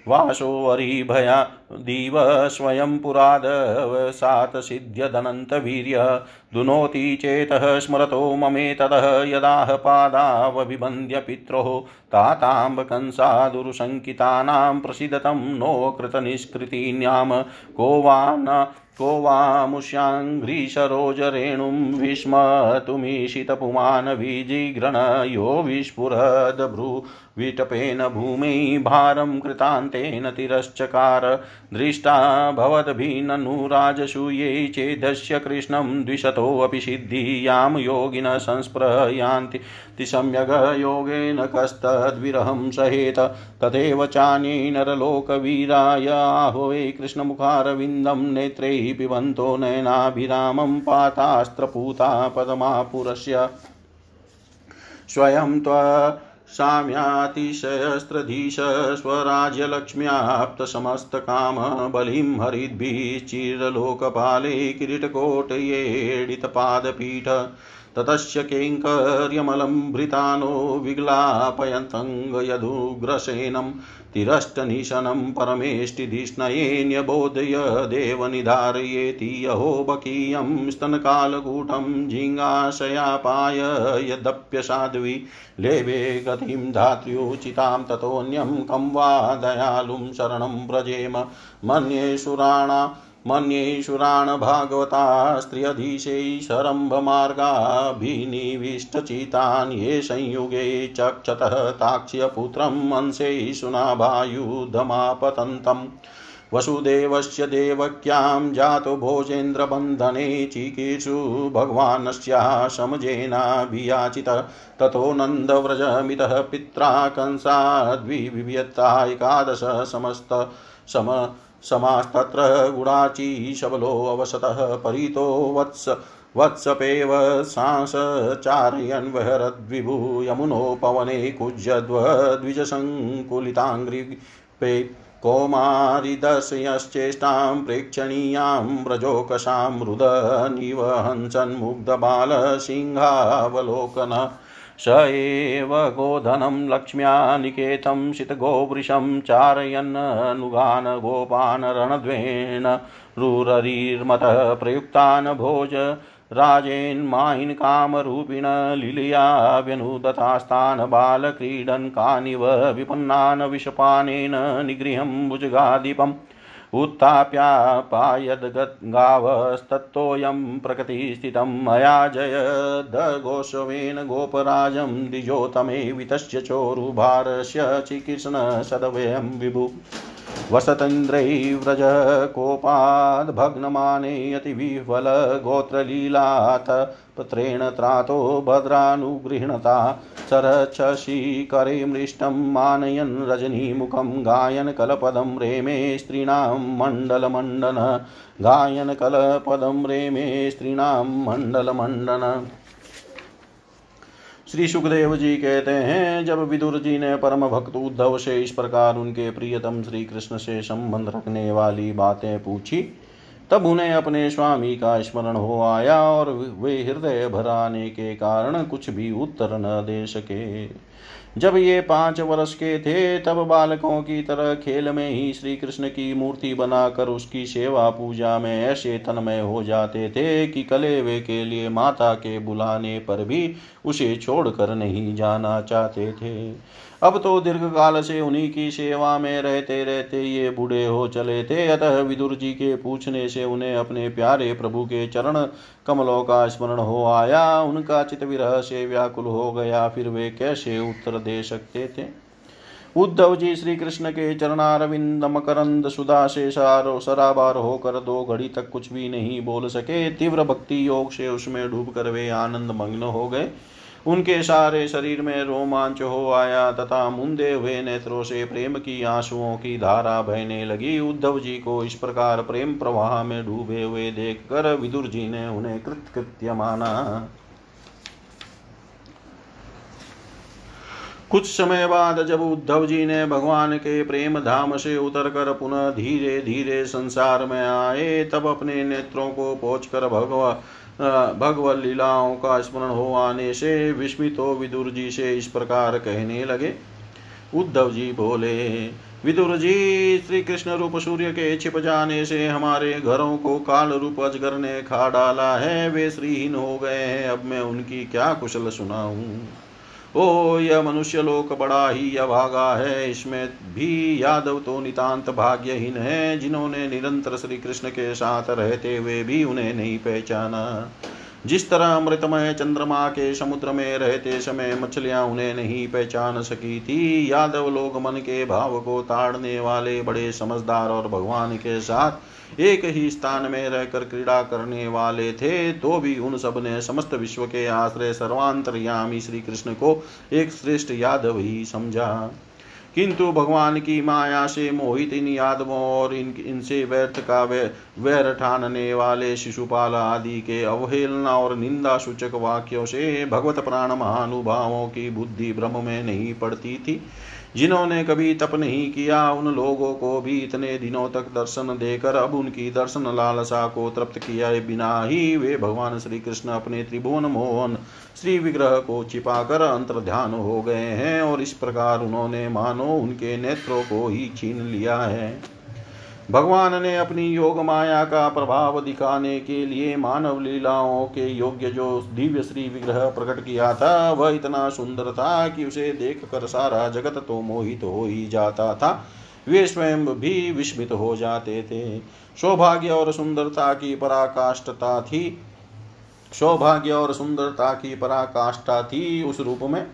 वासोऽरिभया दिव स्वयं पुरादवसातसिद्ध्यदनन्तवीर्य दुनोति चेतः स्मरतो ममेतदः, यदाह पादावभिबन्ध्य पित्रोः, ताताम्बकंसादुरुशङ्कितानां प्रसिदतं नो कृतनिष्कृतीन्याम, को वा न को वामुष्याङ्घ्रीशरोजरेणुं विस्मतुमीशितपुमान् विजिघ्रण यो विस्फुरदभ्रू विटपेन भूमि भारं कृतान्तेन तिरश्चकार। दृष्टा भवद्भिन्ननुराजसूये चेदस्य कृष्णं द्विशतोऽपि सिद्धियाँ योगिनः संस्पृहयान्ति सम्यग् योगेन कस्तद्विरहं सहेत तथैव चान्ये नरलोकवीराय। आह्वे कृष्णमुखारविन्दं नेत्रैः पिबन्तो नयनाभिरामं पातास्त्रपूता पदमापुरस्य। स्वयं त्व साम्यातिशयस्त्रधीश स्वराज्यलक्ष्म्याप्तसमस्तकाम बलिं हरिद्भिश्चिरलोकपाले किरीटकोटयेडितपादपीठ ततस्य कैङ्कर्यमलं भृतानो विग्लापयन्तङ्गयदुग्रसेनं तिरष्टनिशनं परमेष्टिधिष्णये न्यबोधय देवनिधारयेति अहो बकीयं स्तनकालकूटं जिङ्गाशयापाय यदप्यसाध्वी लेवे गतिं धात्र्युचितां ततोऽन्यं कं वा दयालुं शरणं व्रजेम मन्ये सुराणा मन्येषुराण भागवता स्त्रियधीशै शरम्भमार्गाभिनिविष्टचितान् ये संयुगे चक्षतः ताक्ष्यपुत्रम् अंशै सुनाभायुधमापतन्तम्। वसुदेवस्य देवक्यां जातो भोजेन्द्रबन्धने चिकीर्षु भगवानस्याः समजेनाभियाचित ततो नन्दव्रजमितः पित्रा कंसाद्विव्यता एकादश समस्त सम समास्तत्र गुणाची शबलोऽवसतः परितो वत्स वत्सपेव सांसचारयन् वहरद्विभु यमुनोपवने कुज्यद्वद्विजसङ्कुलिताङ्घ्रिपे कौमारिदर्शयश्चेष्टां प्रेक्षणीयां व्रजोकसां रुदनीवहंसन्मुग्धबालसिंहावलोकन स एव गोधनं लक्ष्म्या निकेतं शितगोवृषं चारयन्नुगान् गोपान् रणद्वेण रुररीर्मतः प्रयुक्तान् भोज राजेन्मायिन् कामरूपिण लीलया व्यनुदतास्तान् बालक्रीडन् कानिव विपन्नान् विषपानेन निगृहं भुजगाधिपम् उत्थाप्यापायद्गावस्तत्तोऽयं प्रकृतिस्थितं मया जयदघोषवेन गोपराजं द्विजोतमे वितस्य चोरुभारस्य चिकीर्षणसदवयं विभु। वसतेन्द्रैव्रजकोपाद्भग्नमाने अतिविह्वलगोत्रलीलात् पत्रेण त्रातो भद्रानुगृह्णता सरच्छशीकरे मृष्टं मानयन् रजनीमुखं गायन् कलपदं रेमे स्त्रीणां मण्डलमण्डन, गायन् कलपदं रेमे स्त्रीणां मण्डलमण्डन। श्री सुखदेव जी कहते हैं, जब विदुर जी ने परम भक्त उद्धव से इस प्रकार उनके प्रियतम श्री कृष्ण से संबंध रखने वाली बातें पूछी, तब उन्हें अपने स्वामी का स्मरण हो आया और वे हृदय भराने के कारण कुछ भी उत्तर न दे सके। जब ये पाँच वर्ष के थे, तब बालकों की तरह खेल में ही श्री कृष्ण की मूर्ति बनाकर उसकी सेवा पूजा में ऐसे तनमय हो जाते थे कि कलेवे के लिए माता के बुलाने पर भी उसे छोड़कर नहीं जाना चाहते थे। अब तो दीर्घ काल से उन्हीं की सेवा में रहते रहते ये बूढ़े हो चले थे। अतः विदुर जी के पूछने से उन्हें अपने प्यारे प्रभु के चरण कमलों का स्मरण हो आया। उनका चित विरह से व्याकुल हो गया। फिर वे कैसे उत्तर दे सकते थे? उद्धव जी श्री कृष्ण के चरणारविंद, मकरंद सुधा से सारो सराबार होकर दो घड़ी तक कुछ भी नहीं बोल सके। तीव्र भक्ति योग से उसमें डूब कर वे आनंद मग्न हो गए। उनके सारे शरीर में रोमांच हो आया, तथा मुंदे हुए नेत्रों से प्रेम की आंसुओं की धारा बहने लगी। उद्धव जी को इस प्रकार प्रेम प्रवाह में डूबे हुए देखकर विदुर जी ने उन्हें कृतकृत्य माना। कुछ समय बाद जब उद्धव जी ने भगवान के प्रेम धाम से उतरकर पुनः धीरे धीरे संसार में आए, तब अपने नेत्रों को पोच कर भगवा भगवत लीलाओं का स्मरण हो आने से विस्मित हो विदुर जी से इस प्रकार कहने लगे। उद्धव जी बोले, विदुर जी श्री कृष्ण रूप सूर्य के छिप जाने से हमारे घरों को काल रूप अजगर ने खा डाला है। वे श्रीहीन हो गए हैं। अब मैं उनकी क्या कुशल सुनाऊं? ओ, यह मनुष्य लोक बड़ा ही अभागा है। इसमें भी यादव तो नितांत भाग्यहीन है, जिन्होंने निरंतर श्री कृष्ण के साथ रहते हुए भी उन्हें नहीं पहचाना। जिस तरह अमृतमय चंद्रमा के समुद्र में रहते समय मछलियाँ उन्हें नहीं पहचान सकी थी। यादव लोग मन के भाव को ताड़ने वाले बड़े समझदार और भगवान के साथ एक ही स्थान में रहकर क्रीड़ा करने वाले थे तो भी उन सबने समस्त विश्व के आश्रय सर्वांतरयामी श्री कृष्ण को एक श्रेष्ठ यादव ही समझा। किंतु भगवान की माया से मोहित इन यादवों और इन, इनसे व्यर्थ का वैर ठानने वाले शिशुपाल आदि के अवहेलना और निंदा सूचक वाक्यों से भगवत प्राण महानुभावों की बुद्धि ब्रह्म में नहीं पड़ती थी। जिन्होंने कभी तप नहीं किया, उन लोगों को भी इतने दिनों तक दर्शन देकर अब उनकी दर्शन लालसा को तृप्त किया बिना ही वे भगवान श्री कृष्ण अपने त्रिभुवन मोहन, श्री विग्रह को छिपाकर अंतर ध्यान हो गए हैं और इस प्रकार उन्होंने मानो उनके नेत्रों को ही छीन लिया है। भगवान ने अपनी योग माया का प्रभाव दिखाने के लिए मानव लीलाओं के योग्य जो दिव्य श्री विग्रह प्रकट किया था, वह इतना सुंदर था कि उसे देख कर सारा जगत तो मोहित हो ही जाता था। वे स्वयं भी विस्मित हो जाते थे। सौभाग्य और सुंदरता की पराकाष्ठता थी। सौभाग्य और सुंदरता की पराकाष्ठा थी उस रूप में।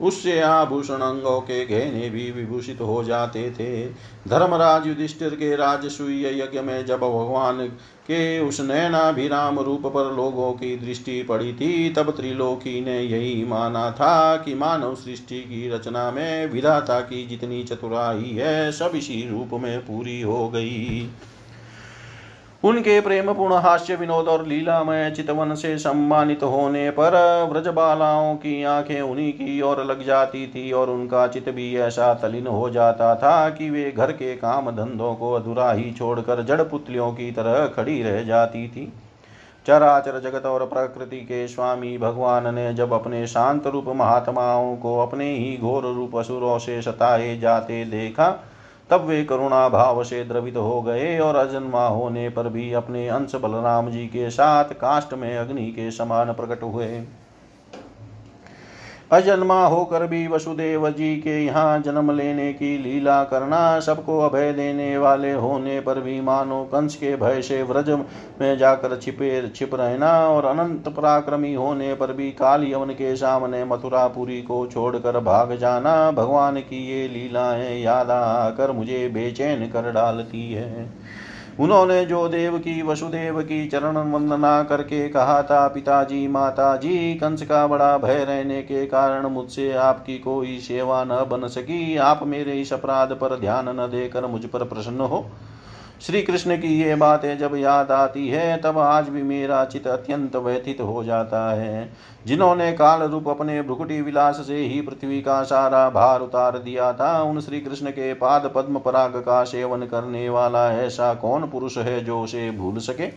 उससे आभूषण अंगों के गहने भी विभूषित हो जाते थे। धर्मराज युधिष्ठिर के राजसूय यज्ञ में जब भगवान के उस नैनाभिराम रूप पर लोगों की दृष्टि पड़ी थी, तब त्रिलोकी ने यही माना था कि मानव सृष्टि की रचना में विधाता की जितनी चतुराई है, सब इसी रूप में पूरी हो गई। उनके प्रेम पूर्ण हास्य, विनोद और लीलामय चितवन से सम्मानित होने पर व्रजबालाओं की आँखें उन्हीं की ओर लग जाती थी और उनका चित भी ऐसा तलीन हो जाता था कि वे घर के काम धंधों को अधूरा ही छोड़कर जड़ पुतलियों की तरह खड़ी रह जाती थी। चराचर जगत और प्रकृति के स्वामी भगवान ने जब अपने शांत रूप महात्माओं को अपने ही घोर रूप असुरों से सताए जाते देखा तब वे करुणा भाव से द्रवित हो गए और अजन्मा होने पर भी अपने अंश बलराम जी के साथ काष्ट में अग्नि के समान प्रकट हुए। अजन्मा होकर भी वसुदेव जी के यहाँ जन्म लेने की लीला करना, सबको अभय देने वाले होने पर भी मानो कंस के भय से व्रज में जाकर छिपे छिप रहना और अनंत पराक्रमी होने पर भी काल यवन के सामने मथुरापुरी को छोड़कर भाग जाना, भगवान की ये लीलाएँ याद आकर मुझे बेचैन कर डालती है। उन्होंने जो देव की, वसुदेव की चरण वंदना करके कहा था, पिताजी, माताजी, कंस का बड़ा भय रहने के कारण मुझसे आपकी कोई सेवा न बन सकी। आप मेरे इस अपराध पर ध्यान न देकर मुझ पर प्रसन्न हो। श्री कृष्ण की ये बातें जब याद आती है, तब आज भी मेरा चित अत्यंत व्यथित हो जाता है। जिन्होंने काल रूप अपने भ्रुकुटी विलास से ही पृथ्वी का सारा भार उतार दिया था, उन श्री कृष्ण के पाद पद्म पराग का सेवन करने वाला ऐसा कौन पुरुष है जो उसे भूल सके?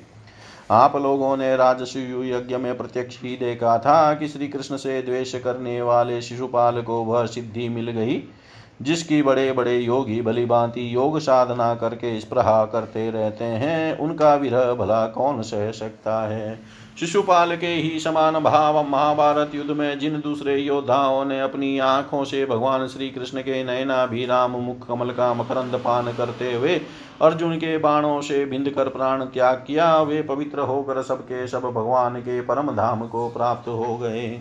आप लोगों ने राजसु यज्ञ में प्रत्यक्ष ही देखा था कि श्री कृष्ण से द्वेष करने वाले शिशुपाल को वह सिद्धि मिल गई। जिसकी बड़े बड़े योगी भली भांति योग साधना करके स्प्रहा करते रहते हैं, उनका विरह भला कौन सह सकता है? शिशुपाल के ही समान भाव महाभारत युद्ध में जिन दूसरे योद्धाओं ने अपनी आँखों से भगवान श्री कृष्ण के नयनाभिराम मुख कमल का मकरंद पान करते हुए, अर्जुन के बाणों से बिंद कर प्राण त्याग किया, वे पवित्र होकर सबके सब भगवान के परम धाम को प्राप्त हो गए।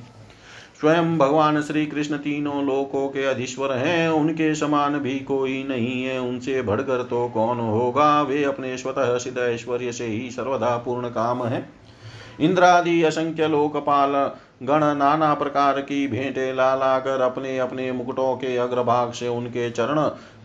स्वयं भगवान श्री कृष्ण तीनों लोकों के अधीश्वर हैं, उनके समान भी कोई नहीं है। उनसे भड़कर तो कौन होगा? वे अपने स्वतः सिद्ध ऐश्वर्य से ही सर्वदा पूर्ण काम है। इंद्रादि असंख्य लोकपाल गण नाना प्रकार की भेंटे ला कर अपने अपने मुकुटों के अग्रभाग से उनके चरण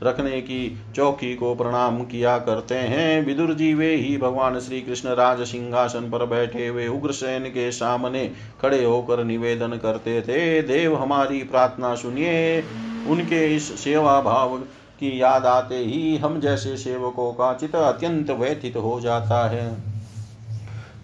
रखने की चौकी को प्रणाम किया करते हैं। विदुर जी वे ही भगवान श्री कृष्ण राज सिंहासन पर बैठे हुए उग्रसेन के सामने खड़े होकर निवेदन करते थे, देव हमारी प्रार्थना सुनिए। उनके इस सेवा भाव की याद आते ही हम जैसे सेवकों का चित अत्यंत व्यथित हो जाता है।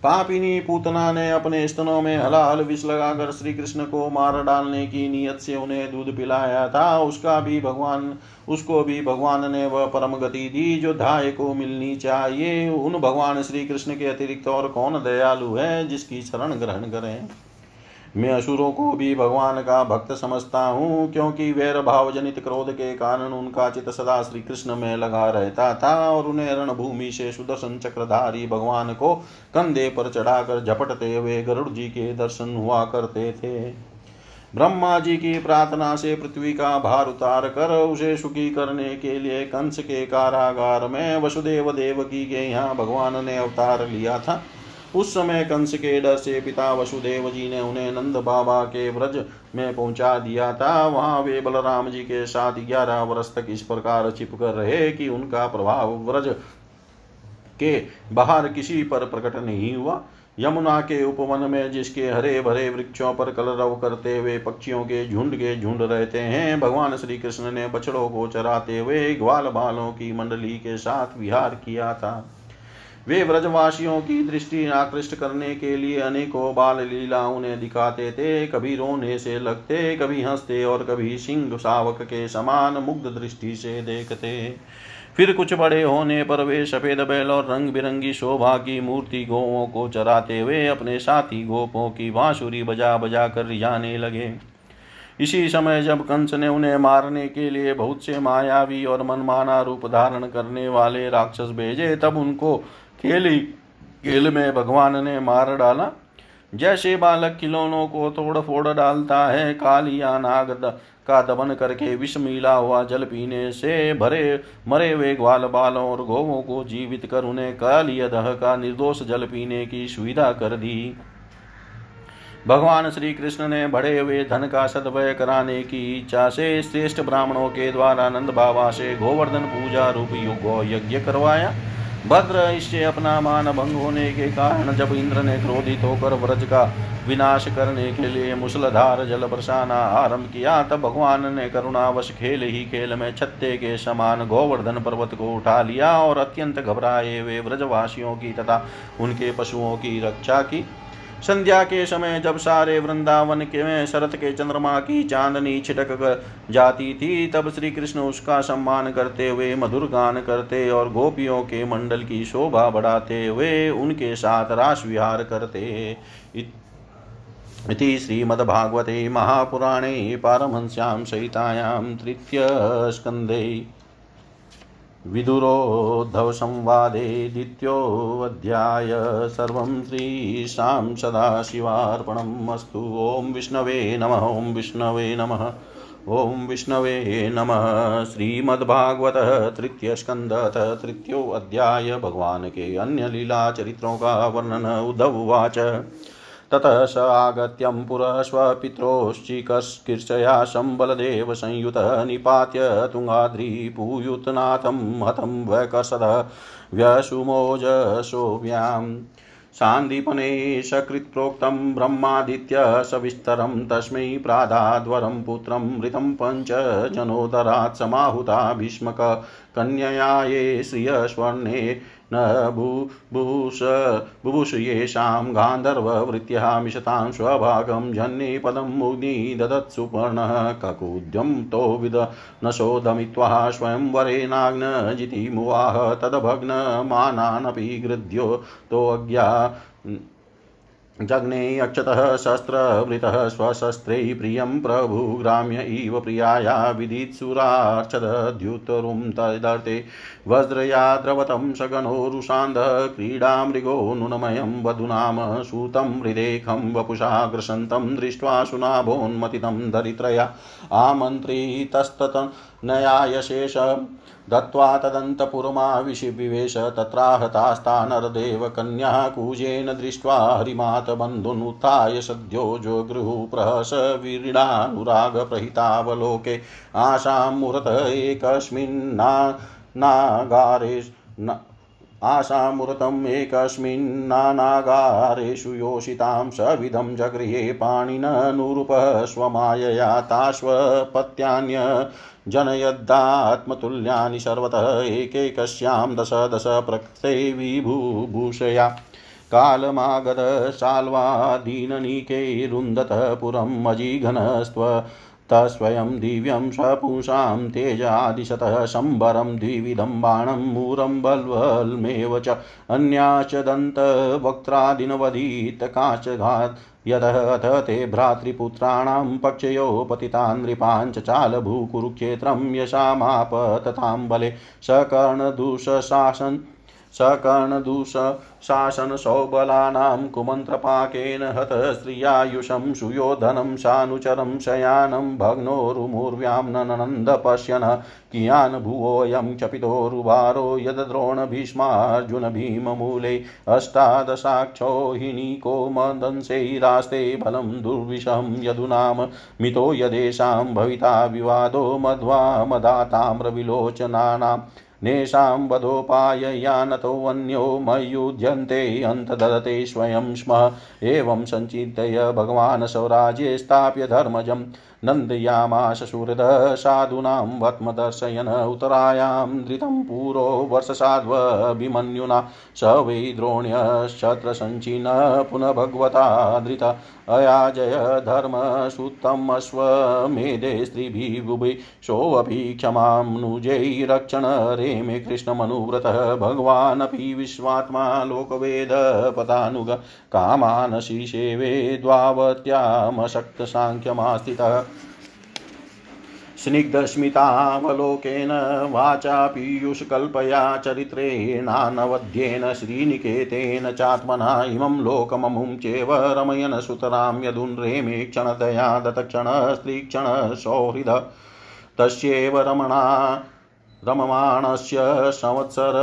पापिनी पूतना ने अपने स्तनों में हलाहल विष लगाकर श्री कृष्ण को मार डालने की नियत से उन्हें दूध पिलाया था। उसका भी भगवान, उसको भी भगवान ने वह परम गति दी जो धाय को मिलनी चाहिए। उन भगवान श्री कृष्ण के अतिरिक्त और कौन दयालु है जिसकी शरण ग्रहण करें? मैं असुरों को भी भगवान का भक्त समझता हूँ, क्योंकि वैर भाव जनित क्रोध के कारण उनका चित सदा श्री कृष्ण में लगा रहता था और उन्हें रणभूमि से सुदर्शन चक्रधारी भगवान को कंधे पर चढ़ाकर झपटते हुए गरुड़ जी के दर्शन हुआ करते थे। ब्रह्मा जी की प्रार्थना से पृथ्वी का भार उतार कर उसे सुखी करने के लिए कंस के कारागार में वसुदेव देव की के यहाँ भगवान ने अवतार लिया था। उस समय कंस के डर से पिता वसुदेव जी ने उन्हें नंद बाबा के व्रज में पहुँचा दिया था। वहाँ वे बलराम जी के साथ ग्यारह वर्ष तक इस प्रकार छिप कर रहे कि उनका प्रभाव व्रज के बाहर किसी पर प्रकट नहीं हुआ। यमुना के उपवन में जिसके हरे भरे वृक्षों पर कलरव करते हुए पक्षियों के झुंड के झुंड रहते हैं, भगवान श्री कृष्ण ने बछड़ों को चराते हुए ग्वाल बालों की मंडली के साथ विहार किया था। वे व्रजवासियों की दृष्टि आकृष्ट करने के लिए अनेकों बाल लीला उन्हें दिखाते थे, कभी रोने से लगते, कभी हँसते और कभी सिंह सावक के समान मुग्ध दृष्टि से देखते। फिर कुछ बड़े होने पर वे सफ़ेद बैल और रंग बिरंगी शोभा की मूर्ति गोवों को चराते हुए अपने साथी गोपों की बांसुरी बजा बजा कर रिझाने लगे। इसी समय जब कंस ने उन्हें मारने के लिए बहुत से मायावी और मनमाना रूप धारण करने वाले राक्षस भेजे, तब उनको खेली खेल में भगवान ने मार डाला। जैसे बालक खिलौनों को तोड़ फोड़ डालता है, कालिया नाग का दमन करके विष मिला हुआ जल पीने से भरे, मरे हुए ग्वाल बालों और गोवों को जीवित कर उन्हें कालिय दह का निर्दोष जल पीने की सुविधा कर दी। भगवान श्री कृष्ण ने बढ़े हुए धन का सदवय कराने की इच्छा से श्रेष्ठ ब्राह्मणों के द्वारा नंद बाबा से गोवर्धन पूजा रूप युगो यज्ञ करवाया। भद्र इससे अपना मान भंग होने के कारण जब इंद्र ने क्रोधित होकर व्रज का विनाश करने के लिए मुसलधार जल बरसाना आरंभ किया, तब भगवान ने करुणावश खेल ही खेल में छत्ते के समान गोवर्धन पर्वत को उठा लिया और अत्यंत घबराए वे व्रजवासियों की तथा उनके पशुओं की रक्षा की। संध्या के समय जब सारे वृंदावन के में शरत के चंद्रमा की चांदनी छिटक जाती थी, तब श्री कृष्ण उसका सम्मान करते हुए, मधुर गान करते और गोपियों के मंडल की शोभा बढ़ाते हुए उनके साथ रास विहार करते। इति श्रीमद्भागवते महापुराणे पारमहंस्यां सहितायां तृतीयस्कन्धे। विदुरोद्धवसंवादे द्वितीयोऽध्याय सर्वं श्रीशां सदाशिवार्पणम् अस्तु। ॐ विष्णवे नमः, ॐ विष्णवे नमः, ॐ विष्णवे नमः। श्रीमद्भागवतः तृतीयस्कन्धः तृतीयोऽध्याय भगवान के अन्य लीला चरित्रों का वर्णन उद्धव उवाच। ततः स आगत्यं पुरस्वपित्रोश्चिकर्षया शम्बलदेव संयुतः निपात्य तुङ्गाद्रिपूयुतनाथं हतं वैकर्षदः व्यसुमोजसोऽव्याम् सान्दीपने सकृत्प्रोक्तं ब्रह्मादित्य सविस्तरं तस्मै प्रादाद्वरं पुत्रं मृतं पञ्च जनोदरात् समाहुता भीष्मक कन्यया ये श्रियस्वर्णे न बुभूष बुभुष येषां गान्धर्ववृत्त्यः मिषतां स्वभागं जन्ये पदं मुग्नि ददत्सुपर्णः ककुद्यं तो विद न शोधमित्वा स्वयंवरेणाग्नजितिमुवाह तदभग्नमानानपि गृध्यो तोऽज्ञा जग्ने अक्षतः शस्त्रवृतः स्वशस्त्रैः प्रियं प्रभुग्राम्य इव प्रियाया विदित्सुरार्चदद्युतरुं तदर्थे वज्रया द्रवतं सगणोरुषान्धः क्रीडामृगो नुनमयं वधूनाम सूतं हृदेखं वपुषा ग्रसन्तं दृष्ट्वा सुनाभोन्मतितं दरित्रया आमन्त्रितस्ततनयायशेष दत्त्वा तदन्तपुरमाविशिविवेश तत्राहतास्ता नरदेवकन्या कूजेन दृष्ट्वा हरिमातबन्धुन् उत्थाय सद्यो जोगृहुप्रहस वीरिणानुरागप्रहितावलोके। आशां मुहूर्त एकस्मिन्ना नागारे आशामुरतम् एकस्मिन्नानागारेषु योषितां सविधं जगृहे पाणिननुरूपः स्वमायया ताश्वपत्यान्य जनयद्दात्मतुल्यानि सर्वतः एकैकस्यां दश दश प्रकृते विभुभूषया। कालमागतशाल्वादीननीकैरुन्धतः पुरं मजीघनस्त्व तस्वयं दिव्यं स्वपुंसां तेजादिशतः शम्बरं द्विविधं बाणं मूरं बल्वल्मेव च अन्या च दन्तवक्त्रादिनवधीतकाचघात् यतः अथ ते भ्रातृपुत्राणां पक्षयो पतितान् नृपाञ्च चालभूकुरुक्षेत्रं यशामाप तथां बले सकर्णदुःशासन् सकर्णदुःशासनसौबलानां कुमन्त्रपाकेन हत स्त्रियायुषं सुयोधनं सानुचरं शयानं भग्नोरुमुर्व्यां ननन्द पश्यन् कियान् भुवोऽयं क्षपितोरुभारो यद्द्रोणभीष्मार्जुनभीममूले अष्टादशाक्षौहिणीको मदंसैरास्ते बलं दुर्विषं यदुनाम मितो यदेषां भविता विवादो मध्वा मदाताम्रविलोचनानाम् नेषां वन्यो मयुध्यन्ते अन्तददते स्वयं स्म। एवं सञ्चिन्तय भगवान् स्वराज्ये स्थाप्य धर्मजं नन्दयामाश सुहृदः साधूनां वत्मदर्शयन् उत्तरायां धृतं पुरो वर्षसाध्वभिमन्युना स वै द्रोण्यशत्रसञ्चिनः पुनः भगवता धृत अयाजय धर्मसूत्तमश्वमेधे स्त्रीभिगुभि सोऽपि क्षमां नुजैरक्षण रेमे कृष्णमनुव्रतः भगवानपि विश्वात्मा लोकवेदपदानुग कामान् शिशेवे द्वावत्यामशक्तसाङ्ख्यमास्थितः स्निग्धस्मितावलोकेन वाचा पीयूषकल्पया चरित्रेणानवध्येन श्रीनिकेतेन चात्मना इमं लोकममुं चेव रमयन् सुतरां यदुन्रेमे क्षणदया दतक्षणः स्त्रीक्षणः सौहृद। तस्यैव रमणा रममाणस्य संवत्सर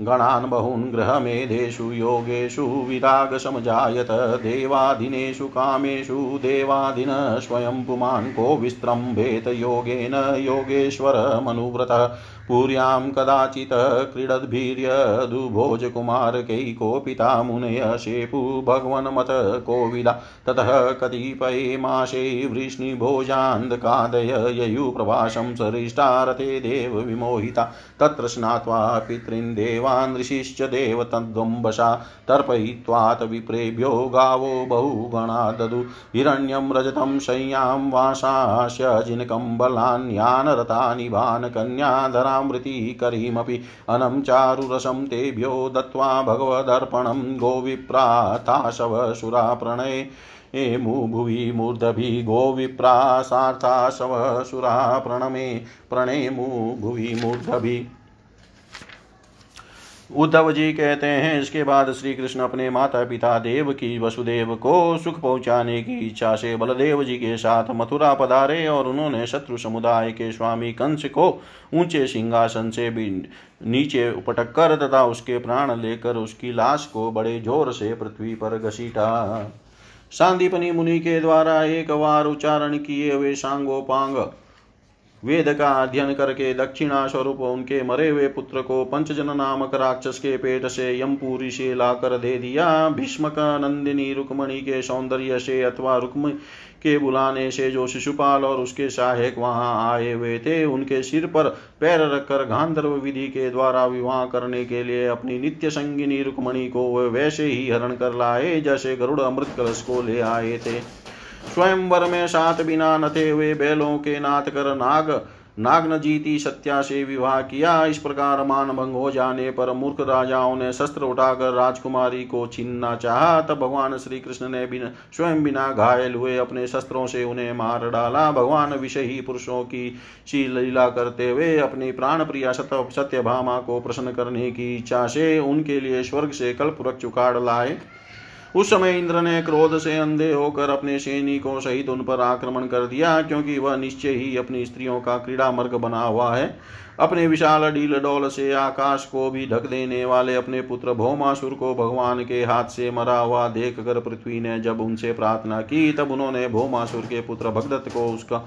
गणान् बहून् गृहमेधेषु योगेषु विरागसमजायत देवादिनेषु कामेषु देवादिन स्वयं पुमान् को विस्रम्भेत योगेन योगेश्वरमनुव्रतः पुर्यां कदाचित् क्रीडद्भिर्यदुभोजकुमारकैकोपिता मुनय शेपु भगवन्मत कोविदा ततः कतिपये मासे वृष्णिभोजान्धकादय ययुप्रभासं सरिष्टारते देवविमोहिता। तत्र स्नात्वा पितॄन् देवान् ऋषिश्च देवतद्वम्बसा तर्पयित्वात् विप्रेभ्यो गावो बहुगणा ददु हिरण्यं रजतं शय्यां वासास्य जिनकम्बलान्यान् रतानि भानकन्याधरामृतिकरीमपि अनं चारुरसं तेभ्यो दत्त्वा भगवदर्पणं गोविप्राताशवसुरा प्रणये एमुभुवि मूर्धभि गोविप्रासार्थाशवसुरा प्रणमे प्रणेमु भुवि मूर्धभि उद्धव जी कहते हैं, इसके बाद श्री कृष्ण अपने माता पिता देव की वसुदेव को सुख पहुँचाने की इच्छा से बलदेव जी के साथ मथुरा पधारे और उन्होंने शत्रु समुदाय के स्वामी कंस को ऊँचे सिंहासन से भी नीचे उपटक कर तथा उसके प्राण लेकर उसकी लाश को बड़े ज़ोर से पृथ्वी पर घसीटा। शांतिपनी मुनि के द्वारा एक बार उच्चारण किए हुए सांगोपांग वेद का अध्ययन करके दक्षिणा स्वरूप उनके मरे हुए पुत्र को पंचजन नामक राक्षस के पेट से यमपुरी से लाकर दे दिया। भीष्म का नंदिनी रुक्मणी के सौंदर्य से अथवा रुक्म के बुलाने से जो शिशुपाल और उसके सहायक वहाँ आए हुए थे, उनके सिर पर पैर रखकर गांधर्व विधि के द्वारा विवाह करने के लिए अपनी नित्य संगिनी रुक्मणी को वैसे ही हरण कर लाए, जैसे गरुड़ अमृत कलश को ले आए थे। स्वयंवर में सात बिना नथे हुए बैलों के नाथ कर नाग नागन जीती सत्या से विवाह किया। इस प्रकार मान भंग हो जाने पर मूर्ख राजाओं ने शस्त्र उठाकर राजकुमारी को छीनना चाहा। तब भगवान श्री कृष्ण ने बिना, स्वयं बिना घायल हुए अपने शस्त्रों से उन्हें मार डाला। भगवान विषयी पुरुषों की शी लीला करते हुए अपनी प्राण प्रिया सत्यभामा को प्रसन्न करने की इच्छा से उनके लिए स्वर्ग से कल्प रख चुकाड़ लाए। उस समय इंद्र ने क्रोध से अंधे होकर अपने सैनिकों सहित उन पर आक्रमण कर दिया, क्योंकि वह निश्चय ही अपनी स्त्रियों का क्रीड़ा मर्ग बना हुआ है। अपने विशाल डील डोल से आकाश को भी ढक देने वाले अपने पुत्र भौमासुर को भगवान के हाथ से मरा हुआ देख कर पृथ्वी ने जब उनसे प्रार्थना की, तब उन्होंने भौमासुर के पुत्र भगदत्त को उसका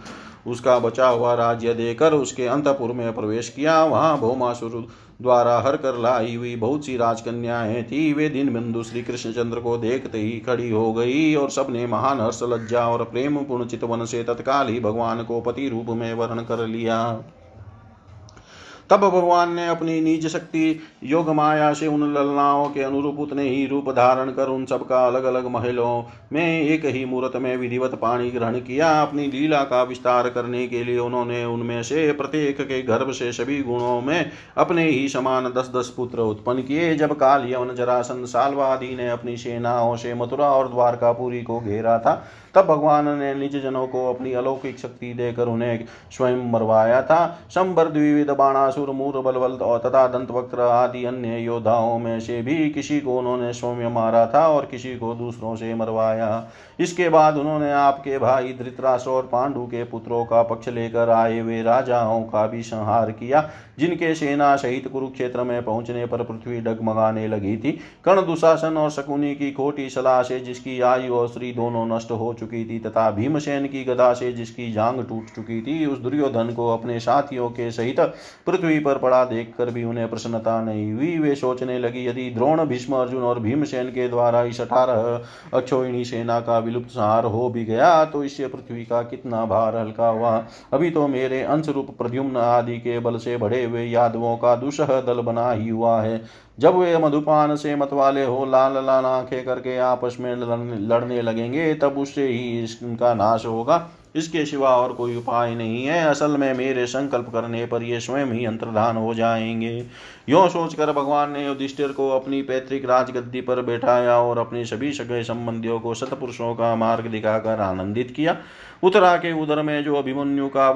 उसका बचा हुआ राज्य देकर उसके अंतपुर में प्रवेश किया। वहाँ भौमासुर द्वारा हर कर लाई हुई बहुत सी राजकन्याएँ थी। वे दिन बिंदु श्री कृष्णचंद्र को देखते ही खड़ी हो गई और सबने महान हर्ष लज्जा और प्रेम पूर्ण चितवन से तत्काल ही भगवान को पति रूप में वर्ण कर लिया। तब भगवान ने अपनी निज शक्ति योग माया से उन ललनाओं के अनुरूप उतने ही रूप धारण कर उन सबका अलग अलग महलों में एक ही मुहूर्त में विधिवत पानी ग्रहण किया। अपनी लीला का विस्तार करने के लिए उन्होंने उनमें से प्रत्येक के गर्भ से सभी गुणों में अपने ही समान दस दस पुत्र उत्पन्न किए। जब काल यवन जरासन सालवादी ने अपनी सेनाओं से मथुरा और द्वारकापुरी को घेरा था तब भगवान ने निज जनों को अपनी अलौकिक शक्ति देकर उन्हें स्वयं मरवाया था। संबर द्विविध बाणासुर, मूर बलवल तथा दंत वक्र आदि अन्य योद्धाओं में से भी किसी को उन्होंने स्वयं मारा था और किसी को दूसरों से मरवाया। इसके बाद उन्होंने आपके भाई धृतराष्ट्र और पांडु के पुत्रों का पक्ष लेकर आए हुए राजाओं का भी संहार किया। जिनके सेना सहित कुरुक्षेत्र में पहुँचने पर पृथ्वी डगमगाने लगी थी। कर्ण दुशासन और शकुनी की खोटी सलाह से जिसकी आयु और स्त्री दोनों नष्ट हो चुकी थी तथा भीमसेन की गदा से जिसकी जांग टूट चुकी थी, उस दुर्योधन को अपने साथियों के सहित पृथ्वी पर पड़ा देखकर भी उन्हें प्रसन्नता नहीं हुई। वे सोचने लगी, यदि द्रोण, भीष्म अर्जुन और भीमसेन के द्वारा इस अठारह अक्षोहिणी सेना का विलुप्त संहार हो भी गया तो इससे पृथ्वी का कितना भार हल्का हुआ। अभी तो मेरे अंश रूप प्रद्युम्न आदि के बल से बढ़े हुए यादवों का दुसह दल बना ही हुआ है। जब वे मधुपान से मतवाले हो, लाल लाल आँखें करके आपस में लड़ने लगेंगे, तब उससे ही इसका नाश होगा। इसके सिवा और कोई उपाय नहीं है। असल में मेरे संकल्प करने पर ये स्वयं ही अंतर्धान हो जाएँगे। यो सोचकर भगवान ने युधिष्ठिर को अपनी पैतृक राजगद्दी पर बैठाया और अपने सभी सगे संबंधियों को सतपुरुषों का मार्ग दिखाकर आनंदित किया। उत्तरा के उदर में जो अभिमन्यु का,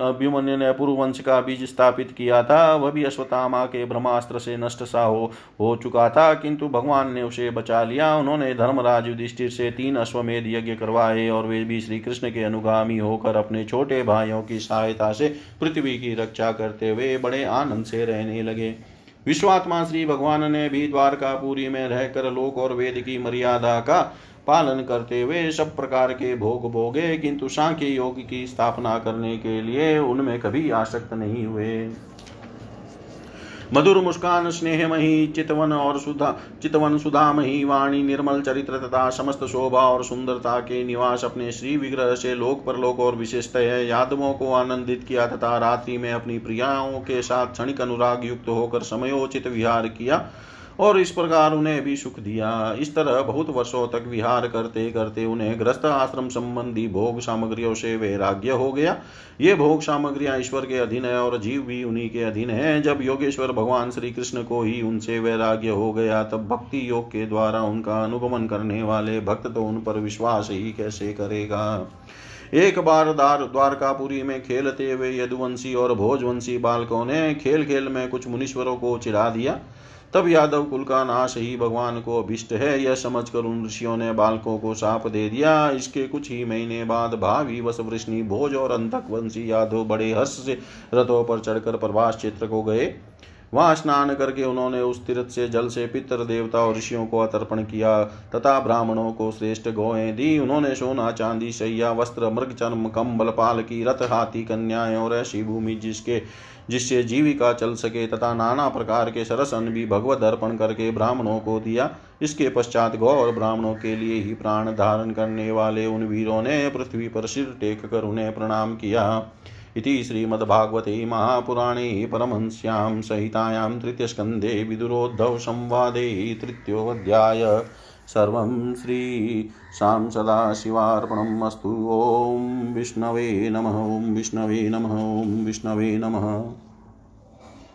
अभिमन्यु ने पूर्ववंश का बीज स्थापित किया था, वह भी अश्वत्थामा के ब्रह्मास्त्र से नष्ट सा हो हो चुका था, किंतु भगवान ने उसे बचा लिया। उन्होंने धर्मराज युधिष्ठिर से तीन अश्वमेध यज्ञ करवाए और वे भी श्री कृष्ण के अनुगामी होकर अपने छोटे भाइयों की सहायता से पृथ्वी की रक्षा करते हुए बड़े आनंद से रहने लगे। विश्वात्मा श्री भगवान ने भी द्वारकापुरी में रहकर लोक और वेद की मर्यादा का पालन करते हुए सब प्रकार के भोग भोगे, किंतु सांख्य योग की स्थापना करने के लिए उनमें कभी आसक्त नहीं हुए। मधुर मुस्कान स्नेहमयी, चितवन और सुधा, चितवन सुधामही वाणी, निर्मल चरित्र तथा समस्त शोभा और सुंदरता के निवास अपने श्री विग्रह से लोक परलोक और विशेषतः यादवों को आनंदित किया तथा रात्रि में अपनी प्रियाओं के साथ क्षणिक अनुराग युक्त होकर समयोचित विहार किया। और इस प्रकार उन्हें भी सुख दिया। इस तरह बहुत वर्षों तक विहार करते करते उन्हें ग्रस्त आश्रम संबंधी भोग सामग्रियों से वैराग्य हो गया। ये भोग सामग्रियाँ ईश्वर के अधीन है और जीव भी उन्हीं के अधीन है। जब योगेश्वर भगवान श्री कृष्ण को ही उनसे वैराग्य हो गया, तब भक्ति योग के द्वारा उनका अनुगमन करने वाले भक्त तो उन पर विश्वास ही कैसे करेगा? एक बार द्वार, द्वारकापुरी में खेलते हुए यदुवंशी और भोजवंशी बालकों ने खेल खेल में कुछ मुनीश्वरों को चिढ़ा दिया। तब यादव कुल का नाश ही भगवान को अभिष्ट है। यह समझकर उन ऋषियों ने बालकों को साप दे दिया। इसके कुछ ही महीने बाद भावी वस वृष्णि भोज और अंतक वंशी यादव बड़े हर्ष से रथों पर चढ़कर प्रभास क्षेत्र को गए। वहाँ स्नान करके उन्होंने उस तीर्थ से जल से पितर देवता और ऋषियों को अतर्पण किया, तथा ब्राह्मणों को श्रेष्ठ गोएँ दी। उन्होंने सोना, चांदी, सैया, वस्त्र, मृग, चर्म कम्बल पाल की, रथ, हाथी, कन्याएँ और ऐसी भूमि जिसके, जिससे जीविका चल सके, तथा नाना प्रकार के सरसन भी भगवत अर्पण करके ब्राह्मणों को दिया। इसके पश्चात गौ और ब्राह्मणों के लिए ही प्राण धारण करने वाले उन वीरों ने पृथ्वी पर सिर टेक कर उन्हें प्रणाम किया। इति श्रीमद्भागवते महापुराणे परमहंस्यां सहितायां तृतीयस्कन्धे विदुरोद्धवसंवादे तृतीयोऽध्याय. सर्वं श्रीशां सदाशिवार्पणम् अस्तु। ॐ विष्णवे नमः, ॐ विष्णवे नमः, ॐ विष्णवे नमः।